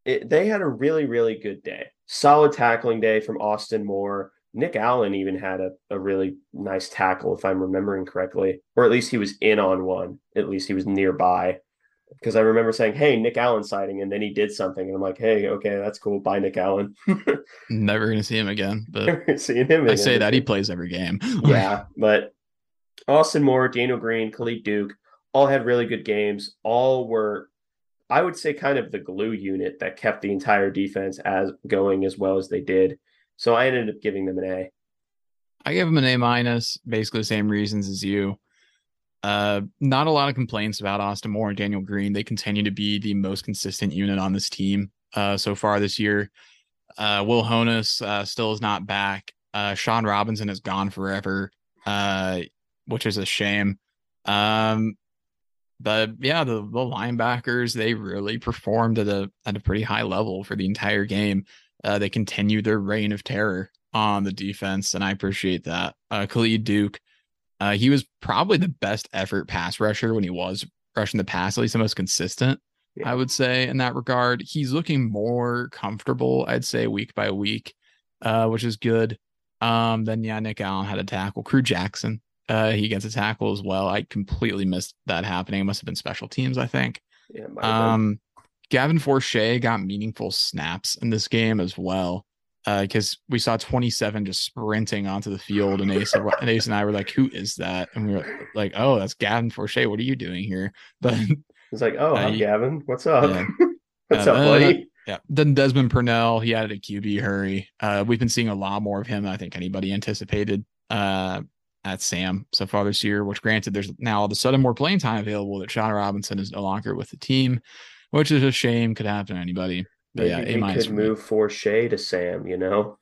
it, they had a really, really good day. Solid tackling day from Austin Moore. Nick Allen even had a, a really nice tackle, if I'm remembering correctly, or at least he was in on one. At least he was nearby. Because I remember saying, Hey, Nick Allen sighting, and then he did something. And I'm like, Hey, okay, that's cool. Bye, Nick Allen. Never gonna see him again. But seeing him I say that he plays every game. yeah. But Austin Moore, Daniel Green, Khalid Duke all had really good games. All were I would say kind of the glue unit that kept the entire defense as going as well as they did. So I ended up giving them an A. I gave them an A minus, basically the same reasons as you. Uh, not a lot of complaints about Austin Moore and Daniel Green. They continue to be the most consistent unit on this team uh, so far this year. Uh, Will Honas uh, still is not back. Uh, Shawn Robinson is gone forever, which is a shame. Um, but yeah, the, the linebackers they really performed at a at a pretty high level for the entire game. They continue their reign of terror on the defense, and I appreciate that. Khalid Duke, uh, he was probably the best effort pass rusher when he was rushing the pass, at least the most consistent. Yeah. I would say in that regard, he's looking more comfortable. I'd say week by week, uh, which is good. Um, then yeah, Nick Allen had a tackle. Crew Jackson, uh, he gets a tackle as well. I completely missed that happening. It must have been special teams, I think. Yeah. Um, Gavin Forche got meaningful snaps in this game as well. Because uh, we saw 27 just sprinting onto the field, and Ace, and Ace and I were like, "Who is that?" And we were like, "Oh, that's Gavin Forche. What are you doing here?" But it's like, "Oh, uh, I'm Gavin. What's up? Yeah. What's up, buddy?" Yeah. Then Desmond Purnell, he added a QB hurry. Uh, we've been seeing a lot more of him than I think anybody anticipated. Uh, at Sam so far this year, which granted, there's now all of a sudden more playing time available that Sean Robinson is no longer with the team, which is a shame. Could happen to anybody. Maybe yeah, he could move for Shea to Sam, you know?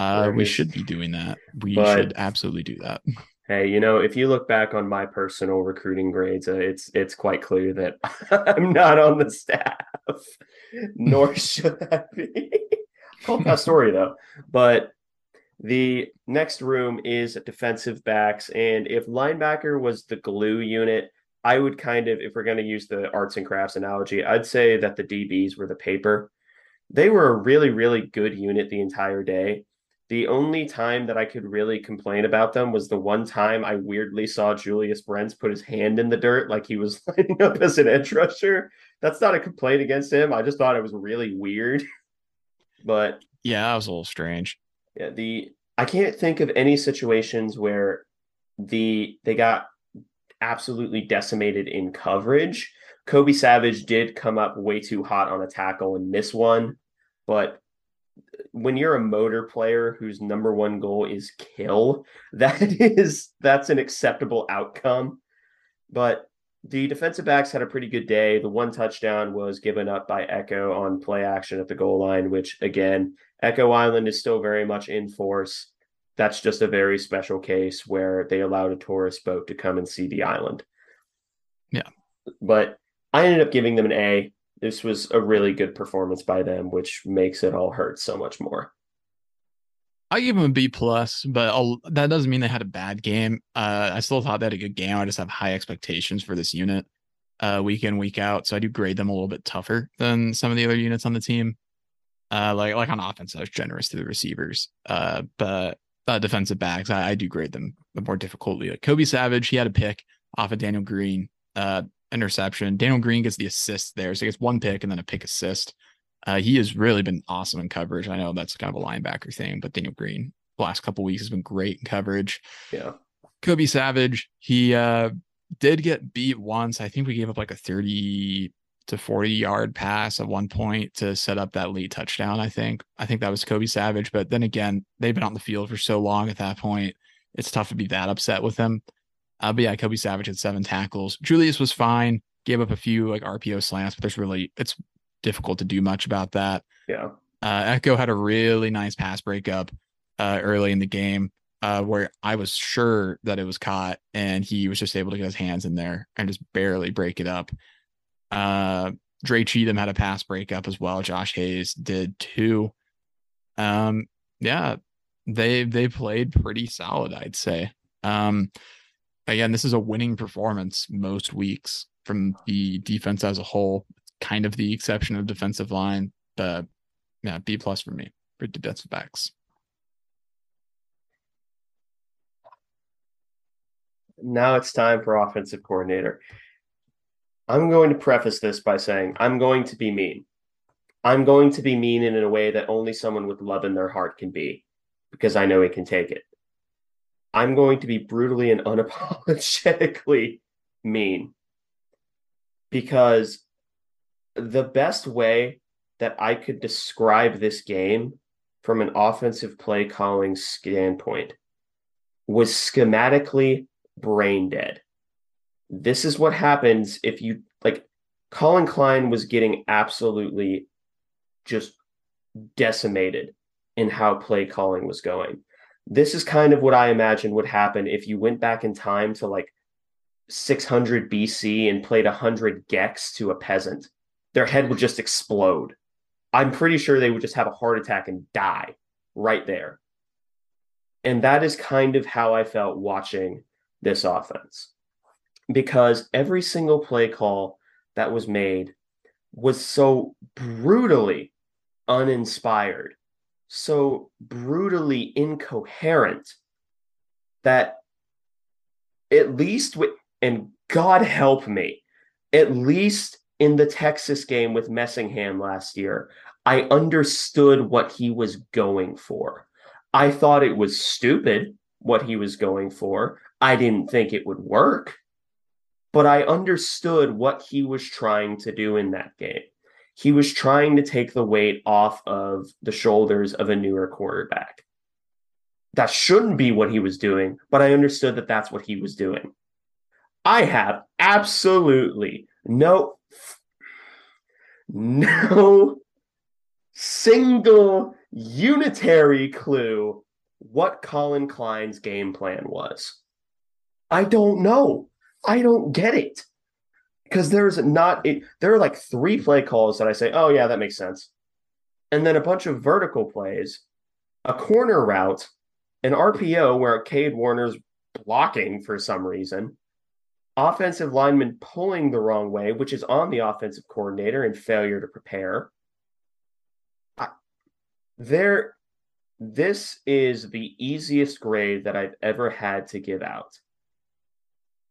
Uh, we should be doing that. We but, should absolutely do that. Hey, you know, if you look back on my personal recruiting grades, uh, it's it's quite clear that I'm not on the staff, nor should I be. Cool that story though. But the next room is defensive backs. And if linebacker was the glue unit, I would kind of, if we're going to use the arts and crafts analogy, I'd say that the DBs were the paper. They were a really, really good unit the entire day. The only time that I could really complain about them was the one time I weirdly saw Julius Brents put his hand in the dirt like he was lining up as an edge rusher. That's not a complaint against him. I just thought it was really weird. But yeah, that was a little strange. Yeah, the I can't think of any situations where the they got absolutely decimated in coverage. Kobe Savage did come up way too hot on a tackle and miss one, but when you're a motor player whose number one goal is kill, that is that's an acceptable outcome. But the defensive backs had a pretty good day. The one touchdown was given up by Ekow on play action at the goal line, which again, Ekow Island is still very much in force. That's just a very special case where they allowed a tourist boat to come and see the island. Yeah. But I ended up giving them an A. This was a really good performance by them, which makes it all hurt so much more. I give them a B plus, but I'll, that doesn't mean they had a bad game. Uh, I still thought they had a good game. I just have high expectations for this unit, uh, week in week out. So I do grade them a little bit tougher than some of the other units on the team. Uh, like like on offense, I was generous to the receivers. Uh, but uh, defensive backs, I, I, do grade them the more difficultly. Like Kobe Savage, he had a pick off of Daniel Green, uh, interception. Daniel Green gets the assist there, so he gets one pick and then a pick assist. Uh, he has really been awesome in coverage. I know that's kind of a linebacker thing, but Daniel Green the last couple weeks has been great in coverage. Yeah. Kobe Savage, he uh, did get beat once. I think we gave up like a 30 to 40 yard pass at one point to set up that lead touchdown. I think. I think that was Kobe Savage. But then again, they've been on the field for so long at that point. It's tough to be that upset with them. Uh, but yeah, Kobe Savage had seven tackles. Julius was fine. Gave up a few like RPO slants, but there's really it's difficult to do much about that. Yeah. Uh, Ekow had a really nice pass breakup uh, early in the game uh, where I was sure that it was caught, and he was just able to get his hands in there and just barely break it up. Uh, Dre Cheatum had a pass breakup as well. Josh Hayes did too. Um, yeah, they they played pretty solid, I'd say. Um, again, this is a winning performance most weeks from the defense as a whole. Kind of the exception of defensive line, but yeah, B plus for me for defensive backs. Now it's time for offensive coordinator. I'm going to preface this by saying I'm going to be mean. I'm going to be mean in a way that only someone with love in their heart can be because I know he can take it. I'm going to be brutally and unapologetically mean because the best way that I could describe this game from an offensive play calling standpoint was schematically brain dead. This is what happens if you like Collin Klein was getting absolutely just decimated in how play calling was going. This is kind of what I imagine would happen if you went back in time to like 600 BC and played 100 gecs to a peasant. Their head would just explode. I'm pretty sure they would just have a heart attack and die right there. And that is kind of how I felt watching this offense because every single play call that was made was so brutally uninspired, so brutally incoherent that at least with, and God help me, at least in the Texas game with Messingham last year, I understood what he was going for. I thought it was stupid what he was going for. I didn't think it would work, but I understood what he was trying to do in that game. He was trying to take the weight off of the shoulders of a newer quarterback. That shouldn't be what he was doing, but I understood that that's what he was doing. I have absolutely no no single unitary clue what Collin Klein's game plan was. I don't know. I don't get it. Because there's not it, there are like three play calls that I say, oh yeah, that makes sense. And then a bunch of vertical plays, a corner route, an RPO where Cade Warner's blocking for some reason, offensive lineman pulling the wrong way, which is on the offensive coordinator and failure to prepare. There, this is the easiest grade that I've ever had to give out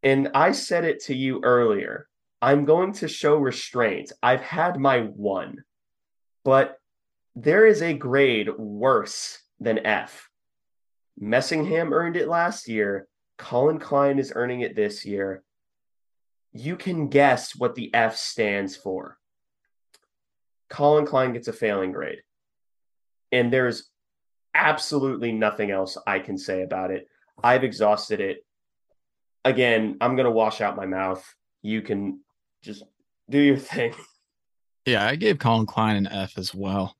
and I said it to you earlier. I'm going to show restraint. I've had my one, but there is a grade worse than F. Messingham earned it last year. Collin Klein is earning it this year. You can guess what the F stands for. Collin Klein gets a failing grade. And there's absolutely nothing else I can say about it. I've exhausted it again, I'm gonna wash out my mouth. You can just do your thing. Yeah, I gave Collin Klein an F as well.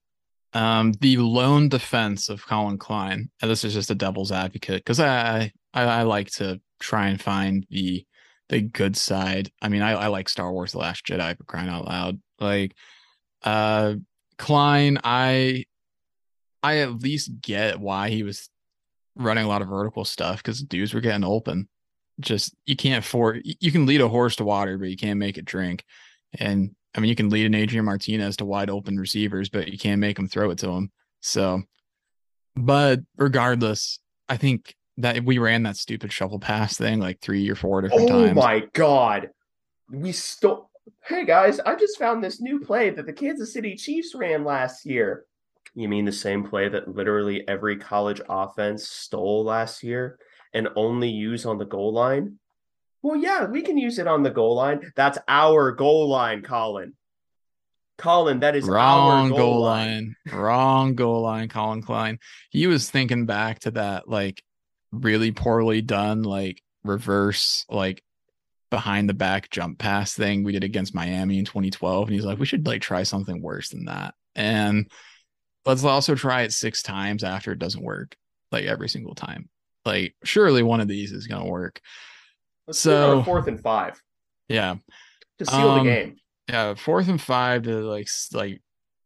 Um, the lone defense of Collin Klein, and this is just a devil's advocate because I, I I like to try and find the the good side. I mean, I, I like Star Wars: The Last Jedi for crying out loud. Like, uh, Klein, I I at least get why he was running a lot of vertical stuff because dudes were getting open just you can't for you can lead a horse to water, but you can't make it drink. And I mean, you can lead an Adrian Martinez to wide open receivers, but you can't make them throw it to him. So, but regardless, I think that we ran that stupid shuffle pass thing like three or four different oh times. Oh my god, we stole. Hey guys, I just found this new play that the Kansas City Chiefs ran last year. You mean the same play that literally every college offense stole last year? And only use on the goal line? Well, yeah, we can use it on the goal line. That's our goal line, Collin. Collin, that is wrong goal, goal line. line. wrong goal line, Collin Klein. He was thinking back to that like really poorly done, like reverse, like behind the back jump pass thing we did against Miami in 2012. And he's like, we should like try something worse than that. And let's also try it six times after it doesn't work, like every single time. Like, surely one of these is going to work. Let's so fourth and five. Yeah. To seal um, the game. Yeah, fourth and five to like like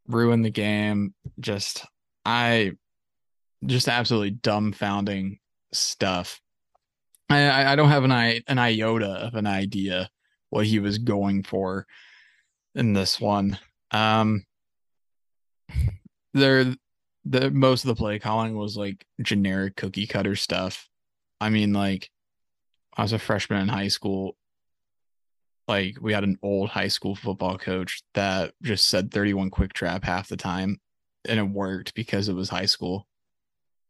ruin the game. Just I just absolutely dumbfounding stuff. I I don't have an i an iota of an idea what he was going for in this one. Um, there, the most of the play calling was like generic cookie cutter stuff. I mean, like I was a freshman in high school. Like we had an old high school football coach that just said 31 quick trap half the time, and it worked because it was high school.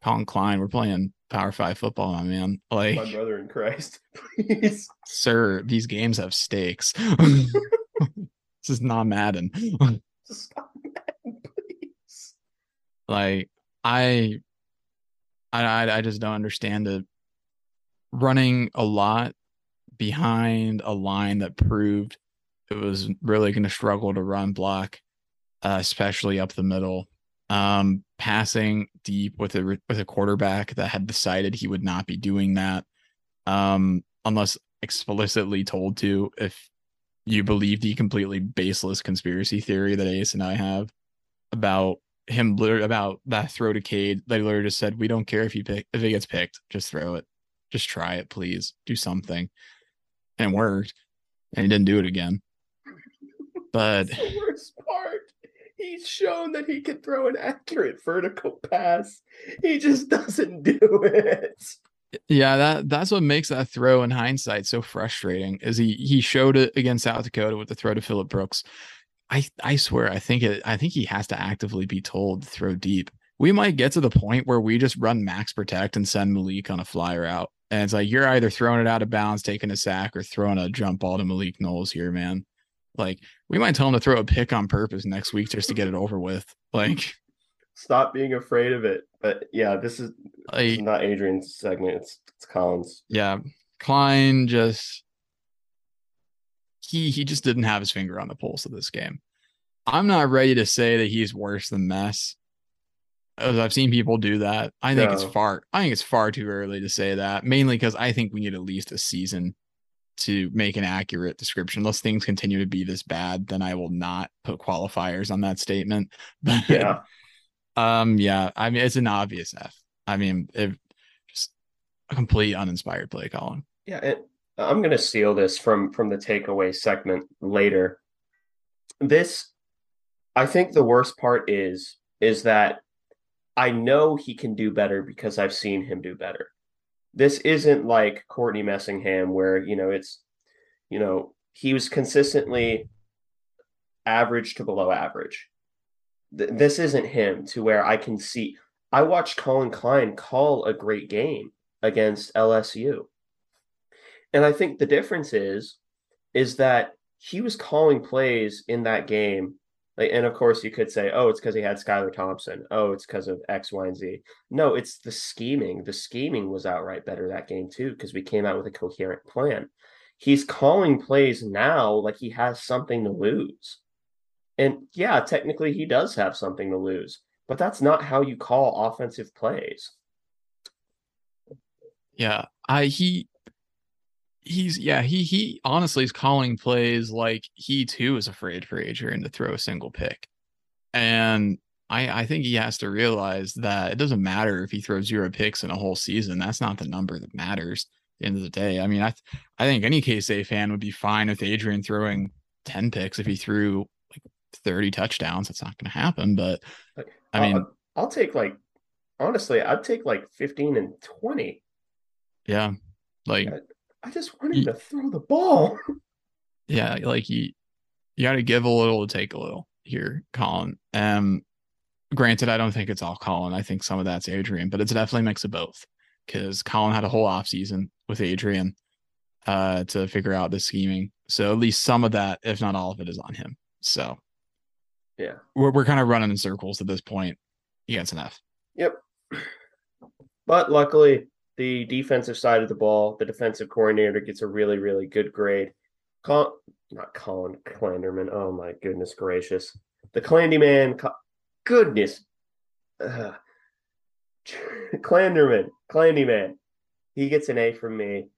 Collin Klein, we're playing Power Five football, my man. Like my brother in Christ, please, sir. These games have stakes. this is not Madden. Stop. Like I, I, I just don't understand it. Running a lot behind a line that proved it was really going to struggle to run block, uh, especially up the middle um, passing deep with a with a quarterback that had decided he would not be doing that, um, unless explicitly told to. If you believe the completely baseless conspiracy theory that Ace and I have about him, about that throw to Cade, they literally just said, "We don't care if you pick if it gets picked, just throw it, just try it, please, do something," and it worked, and he didn't do it again. But the worst part He's shown that he can throw an accurate vertical pass. He just doesn't do it. Yeah, that that's what makes that throw in hindsight so frustrating. Is he he showed it against South Dakota with the throw to Phillip Brooks. I I swear I think it I think he has to actively be told to throw deep. We might get to the point where we just run max protect and send Malik on a flyer out. And it's like you're either throwing it out of bounds, taking a sack, or throwing a jump ball to Malik Knowles here, man. Like we might tell him to throw a pick on purpose next week just to get it over with. Like stop being afraid of it. But yeah, this is, like, this is not Adrian's segment. It's it's Collin's. Yeah. Klein just he he just didn't have his finger on the pulse of this game. I'm not ready to say that he's worse than Mess. As I've seen people do that. I think no. it's far I think it's far too early to say that, mainly because I think we need at least a season to make an accurate description. Unless things continue to be this bad, then I will not put qualifiers on that statement. But yeah, um, yeah, I mean, it's an obvious F. I mean, it just a complete uninspired play calling. Yeah, it, I'm gonna steal this from from the takeaway segment later. This, I think, the worst part is is that I know he can do better because I've seen him do better this isn't like Courtney Messingham where, you know, it's, you know, he was consistently average to below average. Th- this isn't him to where I can see. I watched Collin Klein call a great game against LSU. And I think the difference is, is that he was calling plays in that game like, and of course, you could say, oh, it's because he had Skylar Thompson. Oh, it's because of X, Y, and Z. No, it's the scheming. The scheming was outright better that game, too, because we came out with a coherent plan. He's calling plays now like he has something to lose. And yeah, technically, he does have something to lose, but that's not how you call offensive plays. Yeah, I he he's yeah he he honestly is calling plays like he too is afraid for Adrian to throw a single pick, and I I think he has to realize that it doesn't matter if he throws zero picks in a whole season. That's not the number that matters. At the end of the day, I mean, I I think any K-State fan would be fine with Adrian throwing ten picks if he threw like thirty touchdowns. That's not going to happen, but I mean, I'll, I'll take like honestly, I'd take like fifteen and twenty. Yeah, like. I just want him to throw the ball. Yeah, like you, you got to give a little to take a little here, Collin. Um, granted, I don't think it's all Collin. I think some of that's Adrian, but it's definitely a mix of both because Collin had a whole off season with Adrian uh, to figure out the scheming. So at least some of that, if not all of it, is on him. So yeah, we're we're kind of running in circles at this point. He gets an F. Yep. But luckily, the defensive side of the ball, the defensive coordinator gets a really, really good grade. Col- not Collin Klanderman. Oh my goodness gracious. The Clandy man, goodness. Uh, Klanderman, Clandy man. He gets an A from me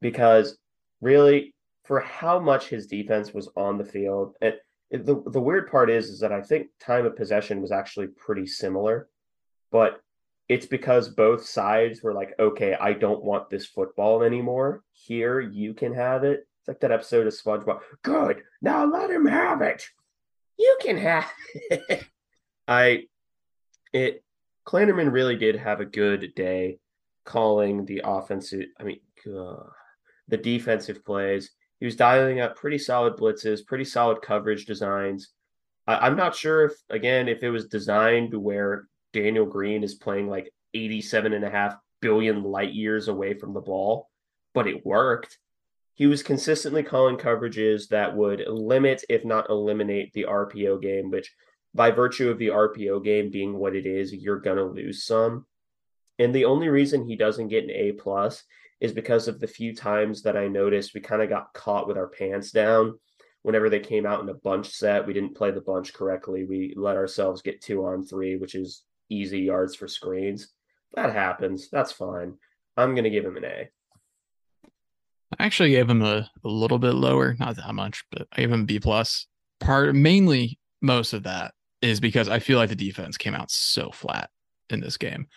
because really, for how much his defense was on the field. And the the weird part is is that I think time of possession was actually pretty similar, but it's because both sides were like, okay, I don't want this football anymore. Here, you can have it. It's like that episode of SpongeBob. Good. Now let him have it. You can have it. I it Klanderman really did have a good day calling the offensive, I mean, uh, the defensive plays. He was dialing up pretty solid blitzes, pretty solid coverage designs. I, am not sure if, again, if it was designed where Daniel Green is playing like 87 and a half billion light years away from the ball, but it worked. He was consistently calling coverages that would limit, if not eliminate, the RPO game, which by virtue of the RPO game being what it is, you're gonna lose some. And the only reason he doesn't get an A plus is because of the few times that I noticed we kind of got caught with our pants down. Whenever they came out in a bunch set, we didn't play the bunch correctly. We let ourselves get two on three, which is easy yards for screens. That happens. That's fine. I'm gonna give him an A. I actually gave him a, a little bit lower, not that much, but I gave him B plus. Part mainly most of that is because I feel like the defense came out so flat in this game.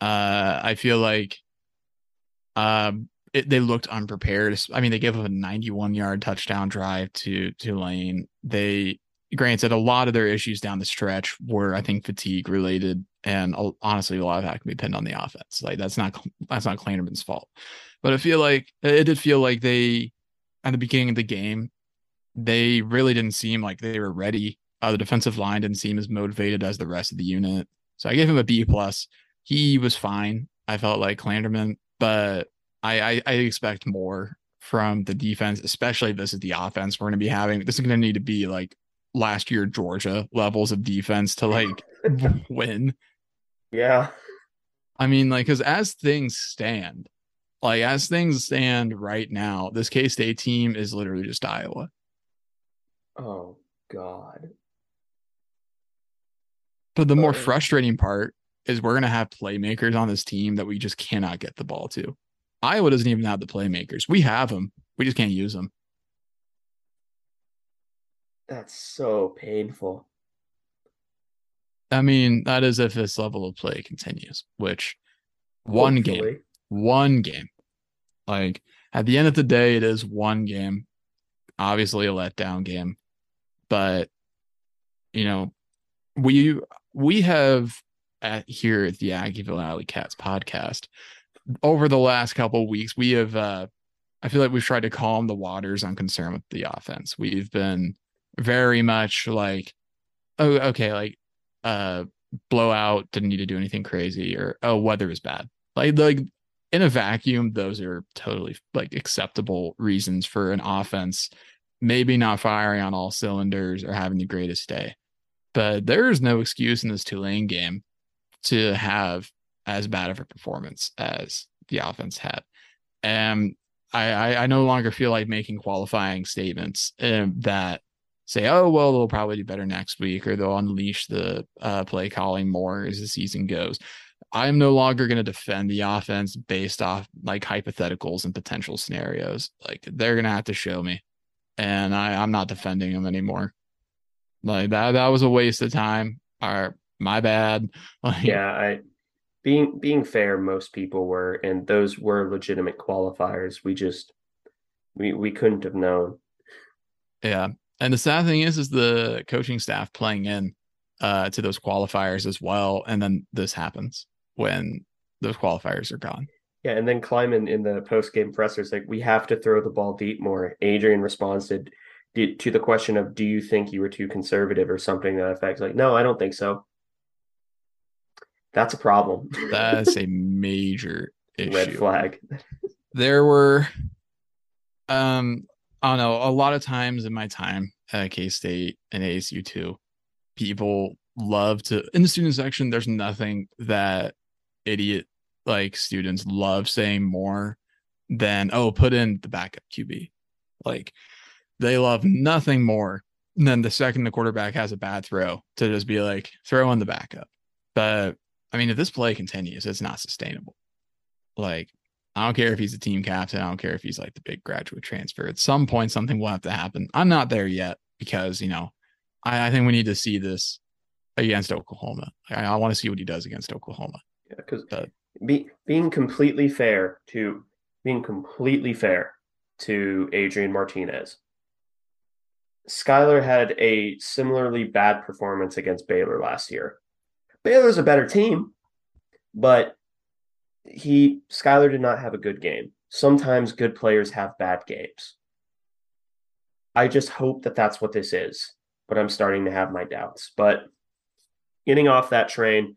Uh, I feel like um, it, they looked unprepared. I mean, they gave up a 91 yard touchdown drive to Tulane. They granted a lot of their issues down the stretch were, I think, fatigue related, and honestly, a lot of that can be pinned on the offense. Like that's not that's not Klanderman's fault, but I feel like it did feel like they at the beginning of the game they really didn't seem like they were ready uh, the defensive line didn't seem as motivated as the rest of the unit. So I gave him a B plus. He was fine. I felt like Klanderman, but I, I, I expect more from the defense, especially this is the offense we're going to be having. This is going to need to be like last year Georgia levels of defense to like win. Yeah. I mean, like, because as things stand, like as things stand right now, this K State team is literally just Iowa. Oh God. But the more uh, frustrating part is we're going to have playmakers on this team that we just cannot get the ball to. Iowa doesn't even have the playmakers. We have them. We just can't use them. That's so painful. I mean, that is if this level of play continues, which one Hopefully. game, one game. Like at the end of the day, it is one game. Obviously a letdown game. But you know, we we have at here at the Aggieville Alley Cats podcast over the last couple weeks, we have uh I feel like we've tried to calm the waters on concern with the offense. We've been very much like, oh, okay, like uh blowout, didn't need to do anything crazy, or oh, weather is bad. Like like in a vacuum, those are totally like acceptable reasons for an offense maybe not firing on all cylinders or having the greatest day. But there is no excuse in this Tulane game to have as bad of a performance as the offense had. And I, I, I no longer feel like making qualifying statements um, that say, oh, well, they'll probably do better next week or they'll unleash the uh, play calling more as the season goes. I'm no longer going to defend the offense based off like hypotheticals and potential scenarios. Like they're going to have to show me. And I, I'm not defending them anymore. Like that that was a waste of time. Or my bad. Like, yeah, I being being fair, most people were, and those were legitimate qualifiers. We just we we couldn't have known. Yeah. And the sad thing is is the coaching staff playing in uh to those qualifiers as well. And then this happens when those qualifiers are gone. Yeah, and then Klieman in the post game presser is like we have to throw the ball deep more. Adrian responded to the question of do you think you were too conservative or something that effect like no i don't think so that's a problem that's a major issue. red flag there were um i don't know a lot of times in my time at k-state and asu too people love to in the student section there's nothing that idiot like students love saying more than oh put in the backup qb like they love nothing more than the second the quarterback has a bad throw to just be like, throw in the backup. But I mean, if this play continues, it's not sustainable. Like, I don't care if he's a team captain. I don't care if he's like the big graduate transfer. At some point, something will have to happen. I'm not there yet because, you know, I, I think we need to see this against Oklahoma. I, I want to see what he does against Oklahoma. Yeah, because be, being completely fair to being completely fair to Adrian Martinez, Skylar had a similarly bad performance against Baylor last year. Baylor's a better team, but he Skylar did not have a good game. Sometimes good players have bad games. I just hope that that's what this is, but I'm starting to have my doubts. But getting off that train,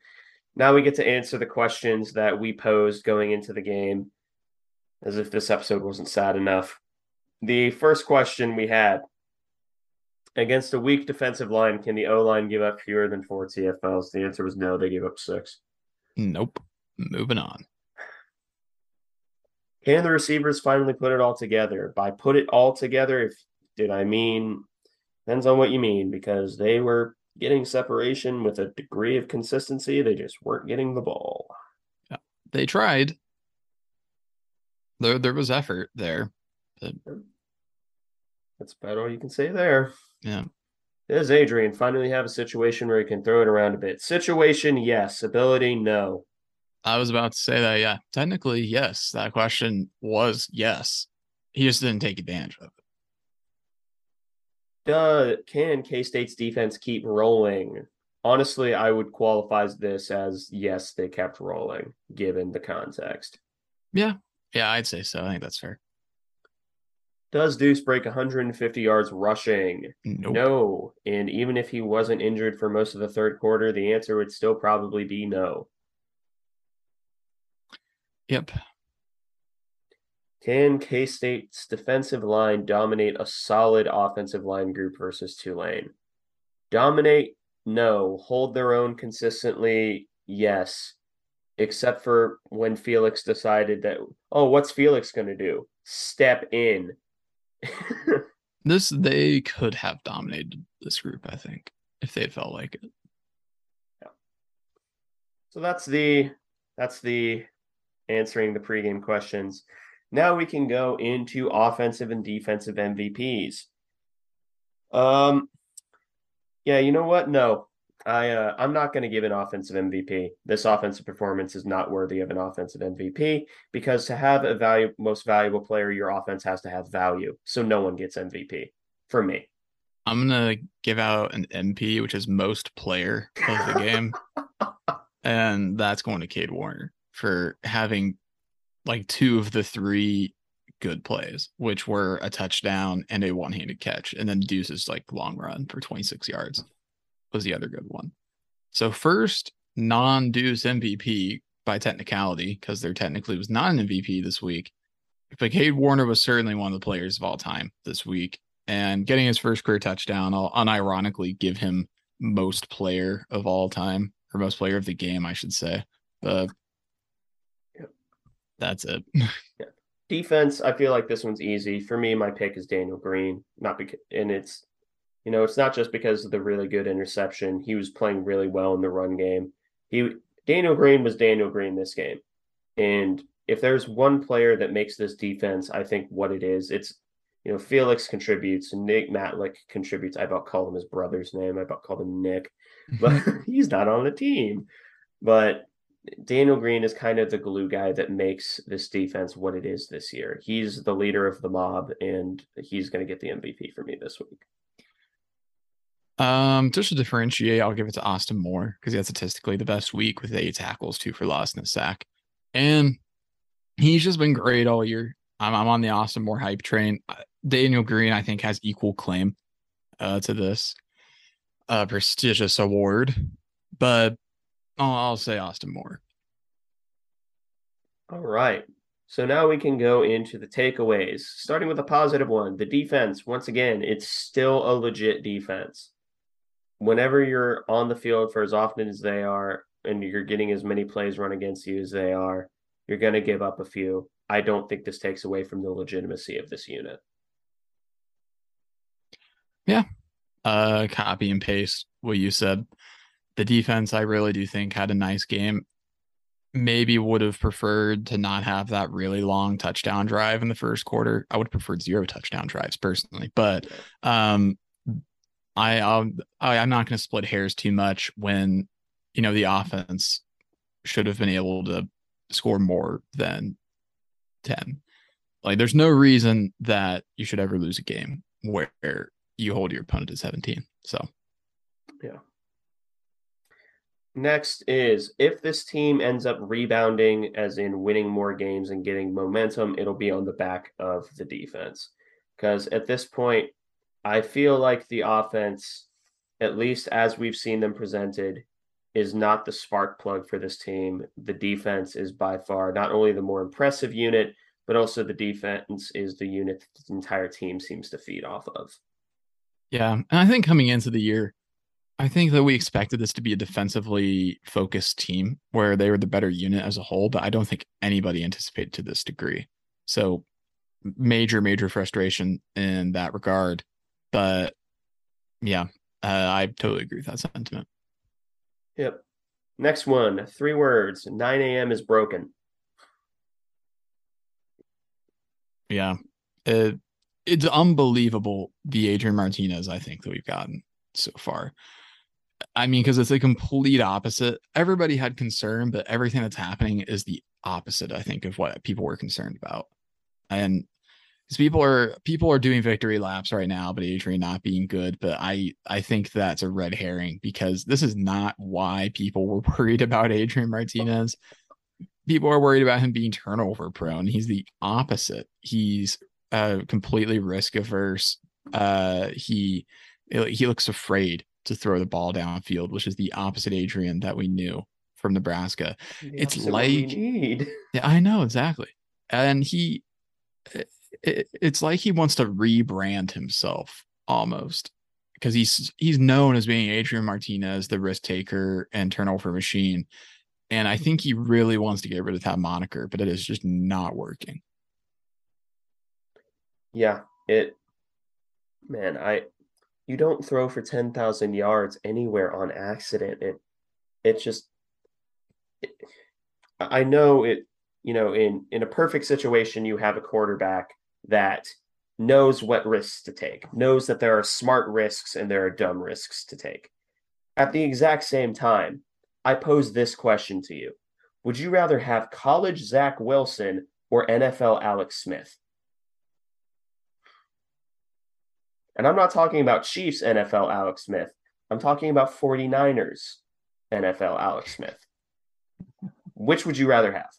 now we get to answer the questions that we posed going into the game, as if this episode wasn't sad enough. The first question we had against a weak defensive line, can the O line give up fewer than four TFLs? The answer was no, they gave up six. Nope. Moving on. Can the receivers finally put it all together? By put it all together, if did I mean depends on what you mean, because they were getting separation with a degree of consistency. They just weren't getting the ball. Yeah, they tried. There, there was effort there. But... That's about all you can say there. Yeah. Does Adrian finally have a situation where he can throw it around a bit? Situation, yes. Ability, no. I was about to say that. Yeah, technically, yes. That question was yes. He just didn't take advantage of it. Duh, can K State's defense keep rolling? Honestly, I would qualify this as yes, they kept rolling given the context. Yeah, yeah, I'd say so. I think that's fair. Does Deuce break 150 yards rushing? Nope. No. And even if he wasn't injured for most of the third quarter, the answer would still probably be no. Yep. Can K State's defensive line dominate a solid offensive line group versus Tulane? Dominate? No. Hold their own consistently? Yes. Except for when Felix decided that, oh, what's Felix going to do? Step in. this, they could have dominated this group, I think, if they felt like it. Yeah. So that's the, that's the answering the pregame questions. Now we can go into offensive and defensive MVPs. Um, yeah, you know what? No, I uh, I'm not going to give an offensive MVP. This offensive performance is not worthy of an offensive MVP because to have a value most valuable player, your offense has to have value. So no one gets MVP for me. I'm gonna give out an MP, which is most player of the game, and that's going to Cade Warner for having like two of the three good plays, which were a touchdown and a one handed catch. And then Deuce's like long run for 26 yards was the other good one. So, first non Deuce MVP by technicality, because there technically was not an MVP this week. But Cade Warner was certainly one of the players of all time this week. And getting his first career touchdown, I'll unironically give him most player of all time, or most player of the game, I should say. But that's it. yeah. Defense, I feel like this one's easy. For me, my pick is Daniel Green. Not because and it's you know, it's not just because of the really good interception. He was playing really well in the run game. He Daniel Green was Daniel Green this game. And if there's one player that makes this defense, I think what it is, it's you know, Felix contributes, Nick Matlack contributes. I about call him his brother's name. I about call him Nick, but he's not on the team. But Daniel Green is kind of the glue guy that makes this defense what it is this year. He's the leader of the mob, and he's going to get the MVP for me this week. Um, just to differentiate, I'll give it to Austin Moore because he had statistically the best week with eight tackles, two for loss, and a sack. And he's just been great all year. I'm, I'm on the Austin Moore hype train. Daniel Green, I think, has equal claim uh, to this uh, prestigious award, but Oh, I'll say Austin Moore. All right. So now we can go into the takeaways, starting with a positive one. The defense, once again, it's still a legit defense. Whenever you're on the field for as often as they are, and you're getting as many plays run against you as they are, you're going to give up a few. I don't think this takes away from the legitimacy of this unit. Yeah. Uh, copy and paste what you said the defense, I really do think had a nice game. maybe would have preferred to not have that really long touchdown drive in the first quarter. I would have preferred zero touchdown drives personally, but um, I um, I, I'm not going to split hairs too much when you know the offense should have been able to score more than 10. Like there's no reason that you should ever lose a game where you hold your opponent to 17. So yeah. Next is if this team ends up rebounding, as in winning more games and getting momentum, it'll be on the back of the defense. Because at this point, I feel like the offense, at least as we've seen them presented, is not the spark plug for this team. The defense is by far not only the more impressive unit, but also the defense is the unit the entire team seems to feed off of. Yeah. And I think coming into the year, I think that we expected this to be a defensively focused team where they were the better unit as a whole, but I don't think anybody anticipated to this degree. So major, major frustration in that regard. But yeah, uh, I totally agree with that sentiment. Yep. Next one, three words. 9 a.m. is broken. Yeah. It, it's unbelievable the Adrian Martinez I think that we've gotten so far. I mean, because it's a complete opposite. Everybody had concern, but everything that's happening is the opposite, I think, of what people were concerned about. And because people are people are doing victory laps right now, but Adrian not being good. But I I think that's a red herring because this is not why people were worried about Adrian Martinez. People are worried about him being turnover prone. He's the opposite. He's uh, completely risk averse. Uh, he he looks afraid to throw the ball downfield, which is the opposite Adrian that we knew from Nebraska. The it's like yeah, I know exactly, and he it, it's like he wants to rebrand himself almost because he's he's known as being Adrian Martinez, the risk taker and turnover machine. And I think he really wants to get rid of that moniker, but it is just not working. Yeah, it man, I you don't throw for 10,000 yards anywhere on accident. It it's just it, I know it you know in in a perfect situation you have a quarterback that knows what risks to take, knows that there are smart risks and there are dumb risks to take. At the exact same time, I pose this question to you Would you rather have college Zach Wilson or NFL Alex Smith? And I'm not talking about Chiefs NFL Alex Smith. I'm talking about 49ers NFL Alex Smith. Which would you rather have?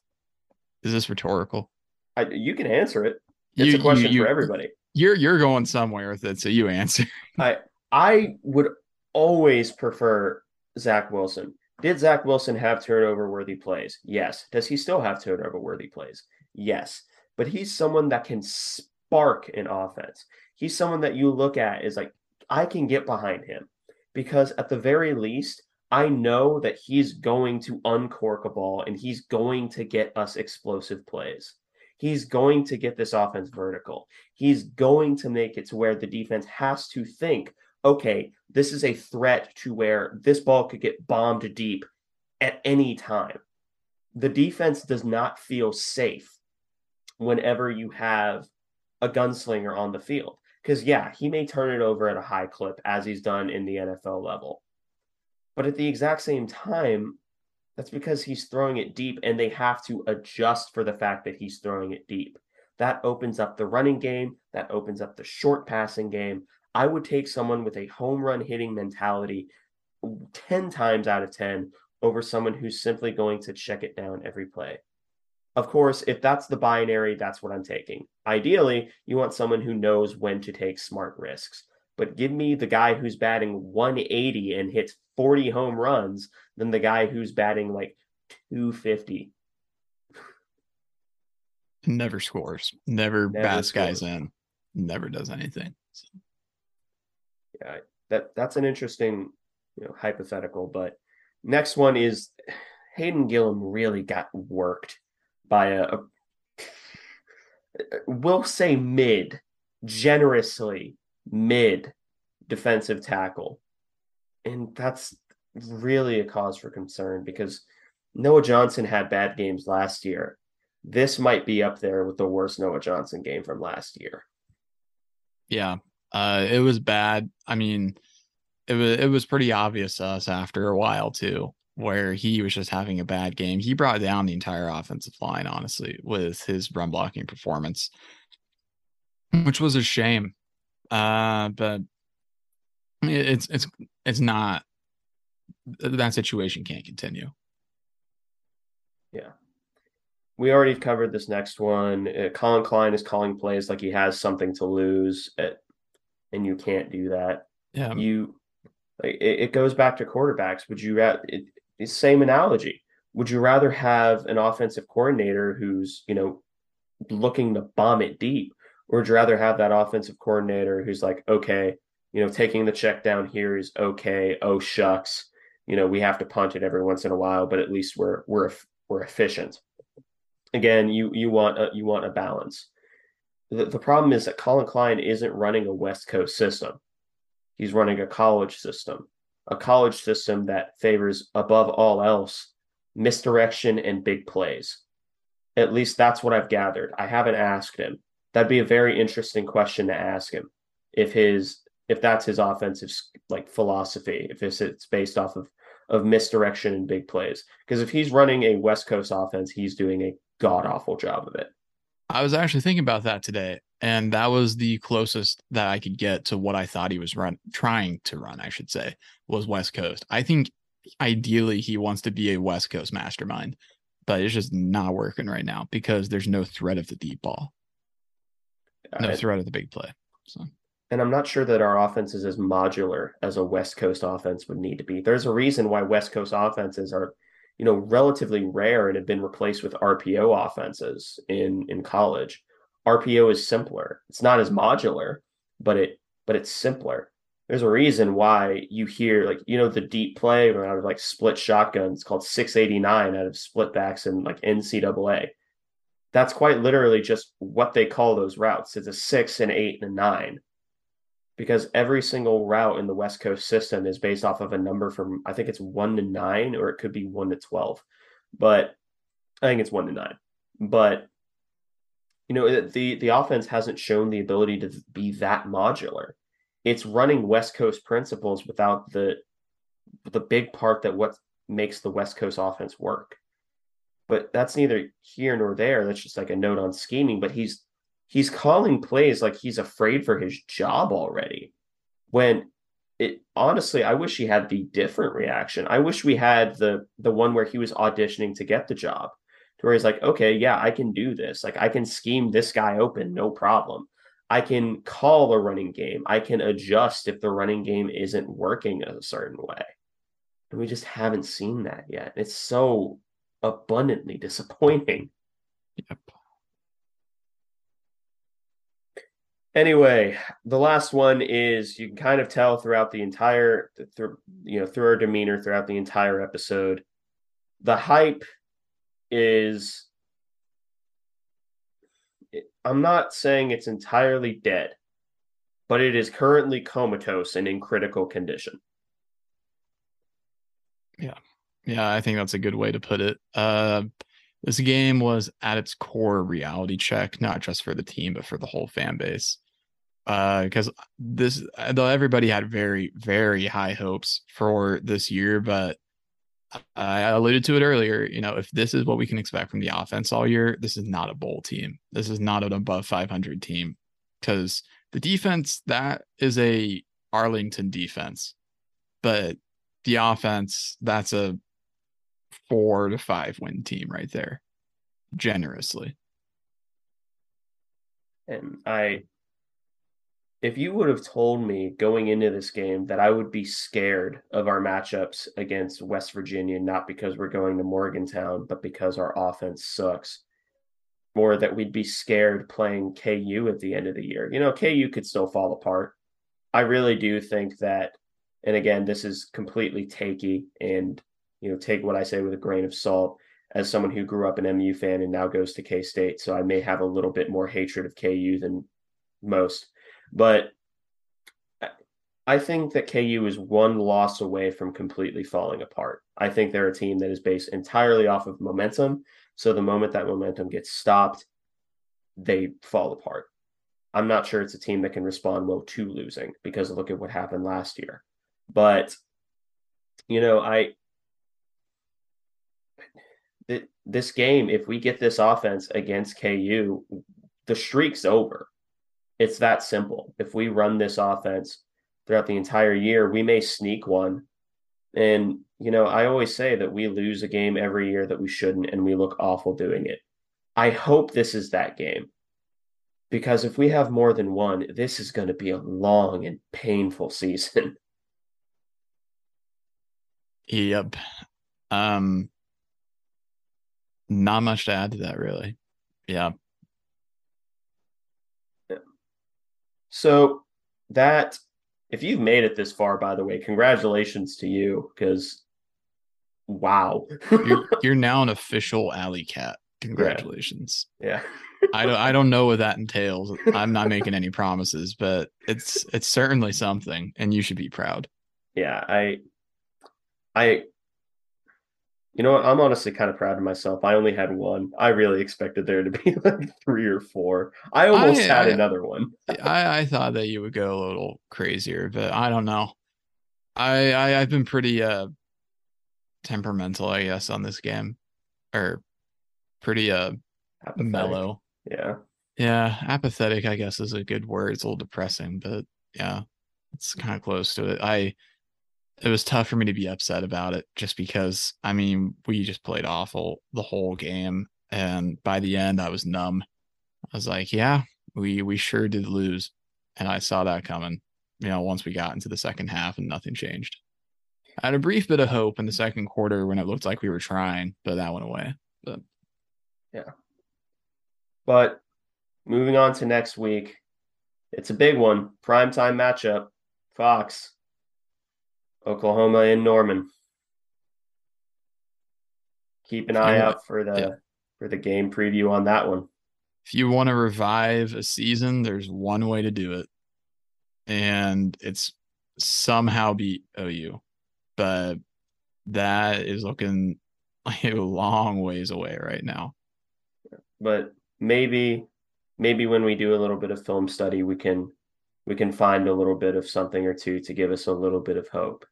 Is this rhetorical? I, you can answer it. It's you, a question you, you, for everybody. You're you're going somewhere with it, so you answer. I I would always prefer Zach Wilson. Did Zach Wilson have turnover worthy plays? Yes. Does he still have turnover worthy plays? Yes. But he's someone that can spark an offense. He's someone that you look at is like, I can get behind him because at the very least, I know that he's going to uncork a ball and he's going to get us explosive plays. He's going to get this offense vertical. He's going to make it to where the defense has to think, okay, this is a threat to where this ball could get bombed deep at any time. The defense does not feel safe whenever you have a gunslinger on the field. Because, yeah, he may turn it over at a high clip as he's done in the NFL level. But at the exact same time, that's because he's throwing it deep and they have to adjust for the fact that he's throwing it deep. That opens up the running game, that opens up the short passing game. I would take someone with a home run hitting mentality 10 times out of 10 over someone who's simply going to check it down every play. Of course, if that's the binary, that's what I'm taking. Ideally, you want someone who knows when to take smart risks but give me the guy who's batting 180 and hits 40 home runs than the guy who's batting like 250. Never scores, never, never bats scores. guys in, never does anything. So. Yeah, that that's an interesting, you know, hypothetical. But next one is Hayden Gillum really got worked by a, a we'll say mid generously mid defensive tackle. And that's really a cause for concern because Noah Johnson had bad games last year. This might be up there with the worst Noah Johnson game from last year. Yeah, uh, it was bad. I mean, it was it was pretty obvious to us after a while too, where he was just having a bad game. He brought down the entire offensive line, honestly, with his run blocking performance, which was a shame. Uh, but it's it's it's not that situation can't continue. Yeah. We already covered this next one. Uh, Collin Klein is calling plays like he has something to lose, at, and you can't do that. Yeah. You, it, it goes back to quarterbacks. Would you rather, it, same analogy. Would you rather have an offensive coordinator who's, you know, looking to bomb it deep, or would you rather have that offensive coordinator who's like, okay, you know, taking the check down here is okay. Oh, shucks. You know, we have to punt it every once in a while, but at least we're, we're, we're efficient. Again, you you want a, you want a balance. The, the problem is that Collin Klein isn't running a West Coast system. He's running a college system, a college system that favors above all else misdirection and big plays. At least that's what I've gathered. I haven't asked him. That'd be a very interesting question to ask him if his if that's his offensive like philosophy, if it's, it's based off of of misdirection and big plays. Because if he's running a West Coast offense, he's doing a god awful job of it. I was actually thinking about that today, and that was the closest that I could get to what I thought he was run trying to run, I should say, was West Coast. I think ideally he wants to be a West Coast mastermind, but it's just not working right now because there's no threat of the deep ball. No threat of the big play. So and I'm not sure that our offense is as modular as a West Coast offense would need to be. There's a reason why West Coast offenses are, you know, relatively rare and have been replaced with RPO offenses in in college. RPO is simpler. It's not as modular, but it but it's simpler. There's a reason why you hear like you know the deep play out of like split shotguns called 689 out of split backs and like NCAA. That's quite literally just what they call those routes. It's a six, and eight, and a nine because every single route in the West Coast system is based off of a number from I think it's one to nine or it could be one to twelve, but I think it's one to nine. But you know the the offense hasn't shown the ability to be that modular. It's running West Coast principles without the the big part that what makes the West Coast offense work. But that's neither here nor there. That's just like a note on scheming. But he's he's calling plays like he's afraid for his job already. When it honestly, I wish he had the different reaction. I wish we had the the one where he was auditioning to get the job, to where he's like, okay, yeah, I can do this. Like I can scheme this guy open, no problem. I can call a running game. I can adjust if the running game isn't working a certain way. And we just haven't seen that yet. It's so abundantly disappointing. Yep. Anyway, the last one is you can kind of tell throughout the entire through you know through our demeanor throughout the entire episode. The hype is I'm not saying it's entirely dead, but it is currently comatose and in critical condition. Yeah. Yeah, I think that's a good way to put it. Uh this game was at its core reality check, not just for the team, but for the whole fan base uh because this though everybody had very very high hopes for this year but I alluded to it earlier. You know, if this is what we can expect from the offense all year, this is not a bowl team. This is not an above 500 team because the defense that is a Arlington defense, but the offense that's a four to five win team right there, generously. And I if you would have told me going into this game that I would be scared of our matchups against West Virginia, not because we're going to Morgantown, but because our offense sucks, or that we'd be scared playing KU at the end of the year, you know, KU could still fall apart. I really do think that, and again, this is completely takey and, you know, take what I say with a grain of salt as someone who grew up an MU fan and now goes to K State. So I may have a little bit more hatred of KU than most but I think that KU is one loss away from completely falling apart. I think they're a team that is based entirely off of momentum. So the moment that momentum gets stopped, they fall apart. I'm not sure it's a team that can respond well to losing because look at what happened last year. But you know, I this game, if we get this offense against KU, the streak's over. It's that simple. If we run this offense throughout the entire year, we may sneak one. And, you know, I always say that we lose a game every year that we shouldn't, and we look awful doing it. I hope this is that game because if we have more than one, this is going to be a long and painful season. Yep. Um, not much to add to that, really. Yeah. yeah. So that if you've made it this far, by the way, congratulations to you because wow, you're, you're, now an official alley cat. Congratulations. Yeah. I don't I don't know what that entails. I'm not making any promises, but it's it's certainly something, and you should be proud. Yeah, I I you know what? I'm honestly kind of proud of myself. I only had one. I really expected there to be like three or four. I almost I, had I, another one. I, I thought that you would go a little crazier, but I don't know. I, I I've been pretty uh temperamental, I guess, on this game, or pretty uh apathetic. mellow. Yeah, yeah, apathetic. I guess is a good word. It's a little depressing, but yeah, it's kind of close to it. I it was tough for me to be upset about it just because I mean we just played awful the whole game and by the end I was numb. I was like, yeah, we we sure did lose. And I saw that coming, you know, once we got into the second half and nothing changed. I had a brief bit of hope in the second quarter when it looked like we were trying, but that went away. But yeah. But moving on to next week, it's a big one. Primetime matchup. Fox Oklahoma in Norman. Keep an eye out for the yeah. for the game preview on that one. If you want to revive a season, there's one way to do it. And it's somehow beat OU. But that is looking a long ways away right now. But maybe maybe when we do a little bit of film study we can we can find a little bit of something or two to give us a little bit of hope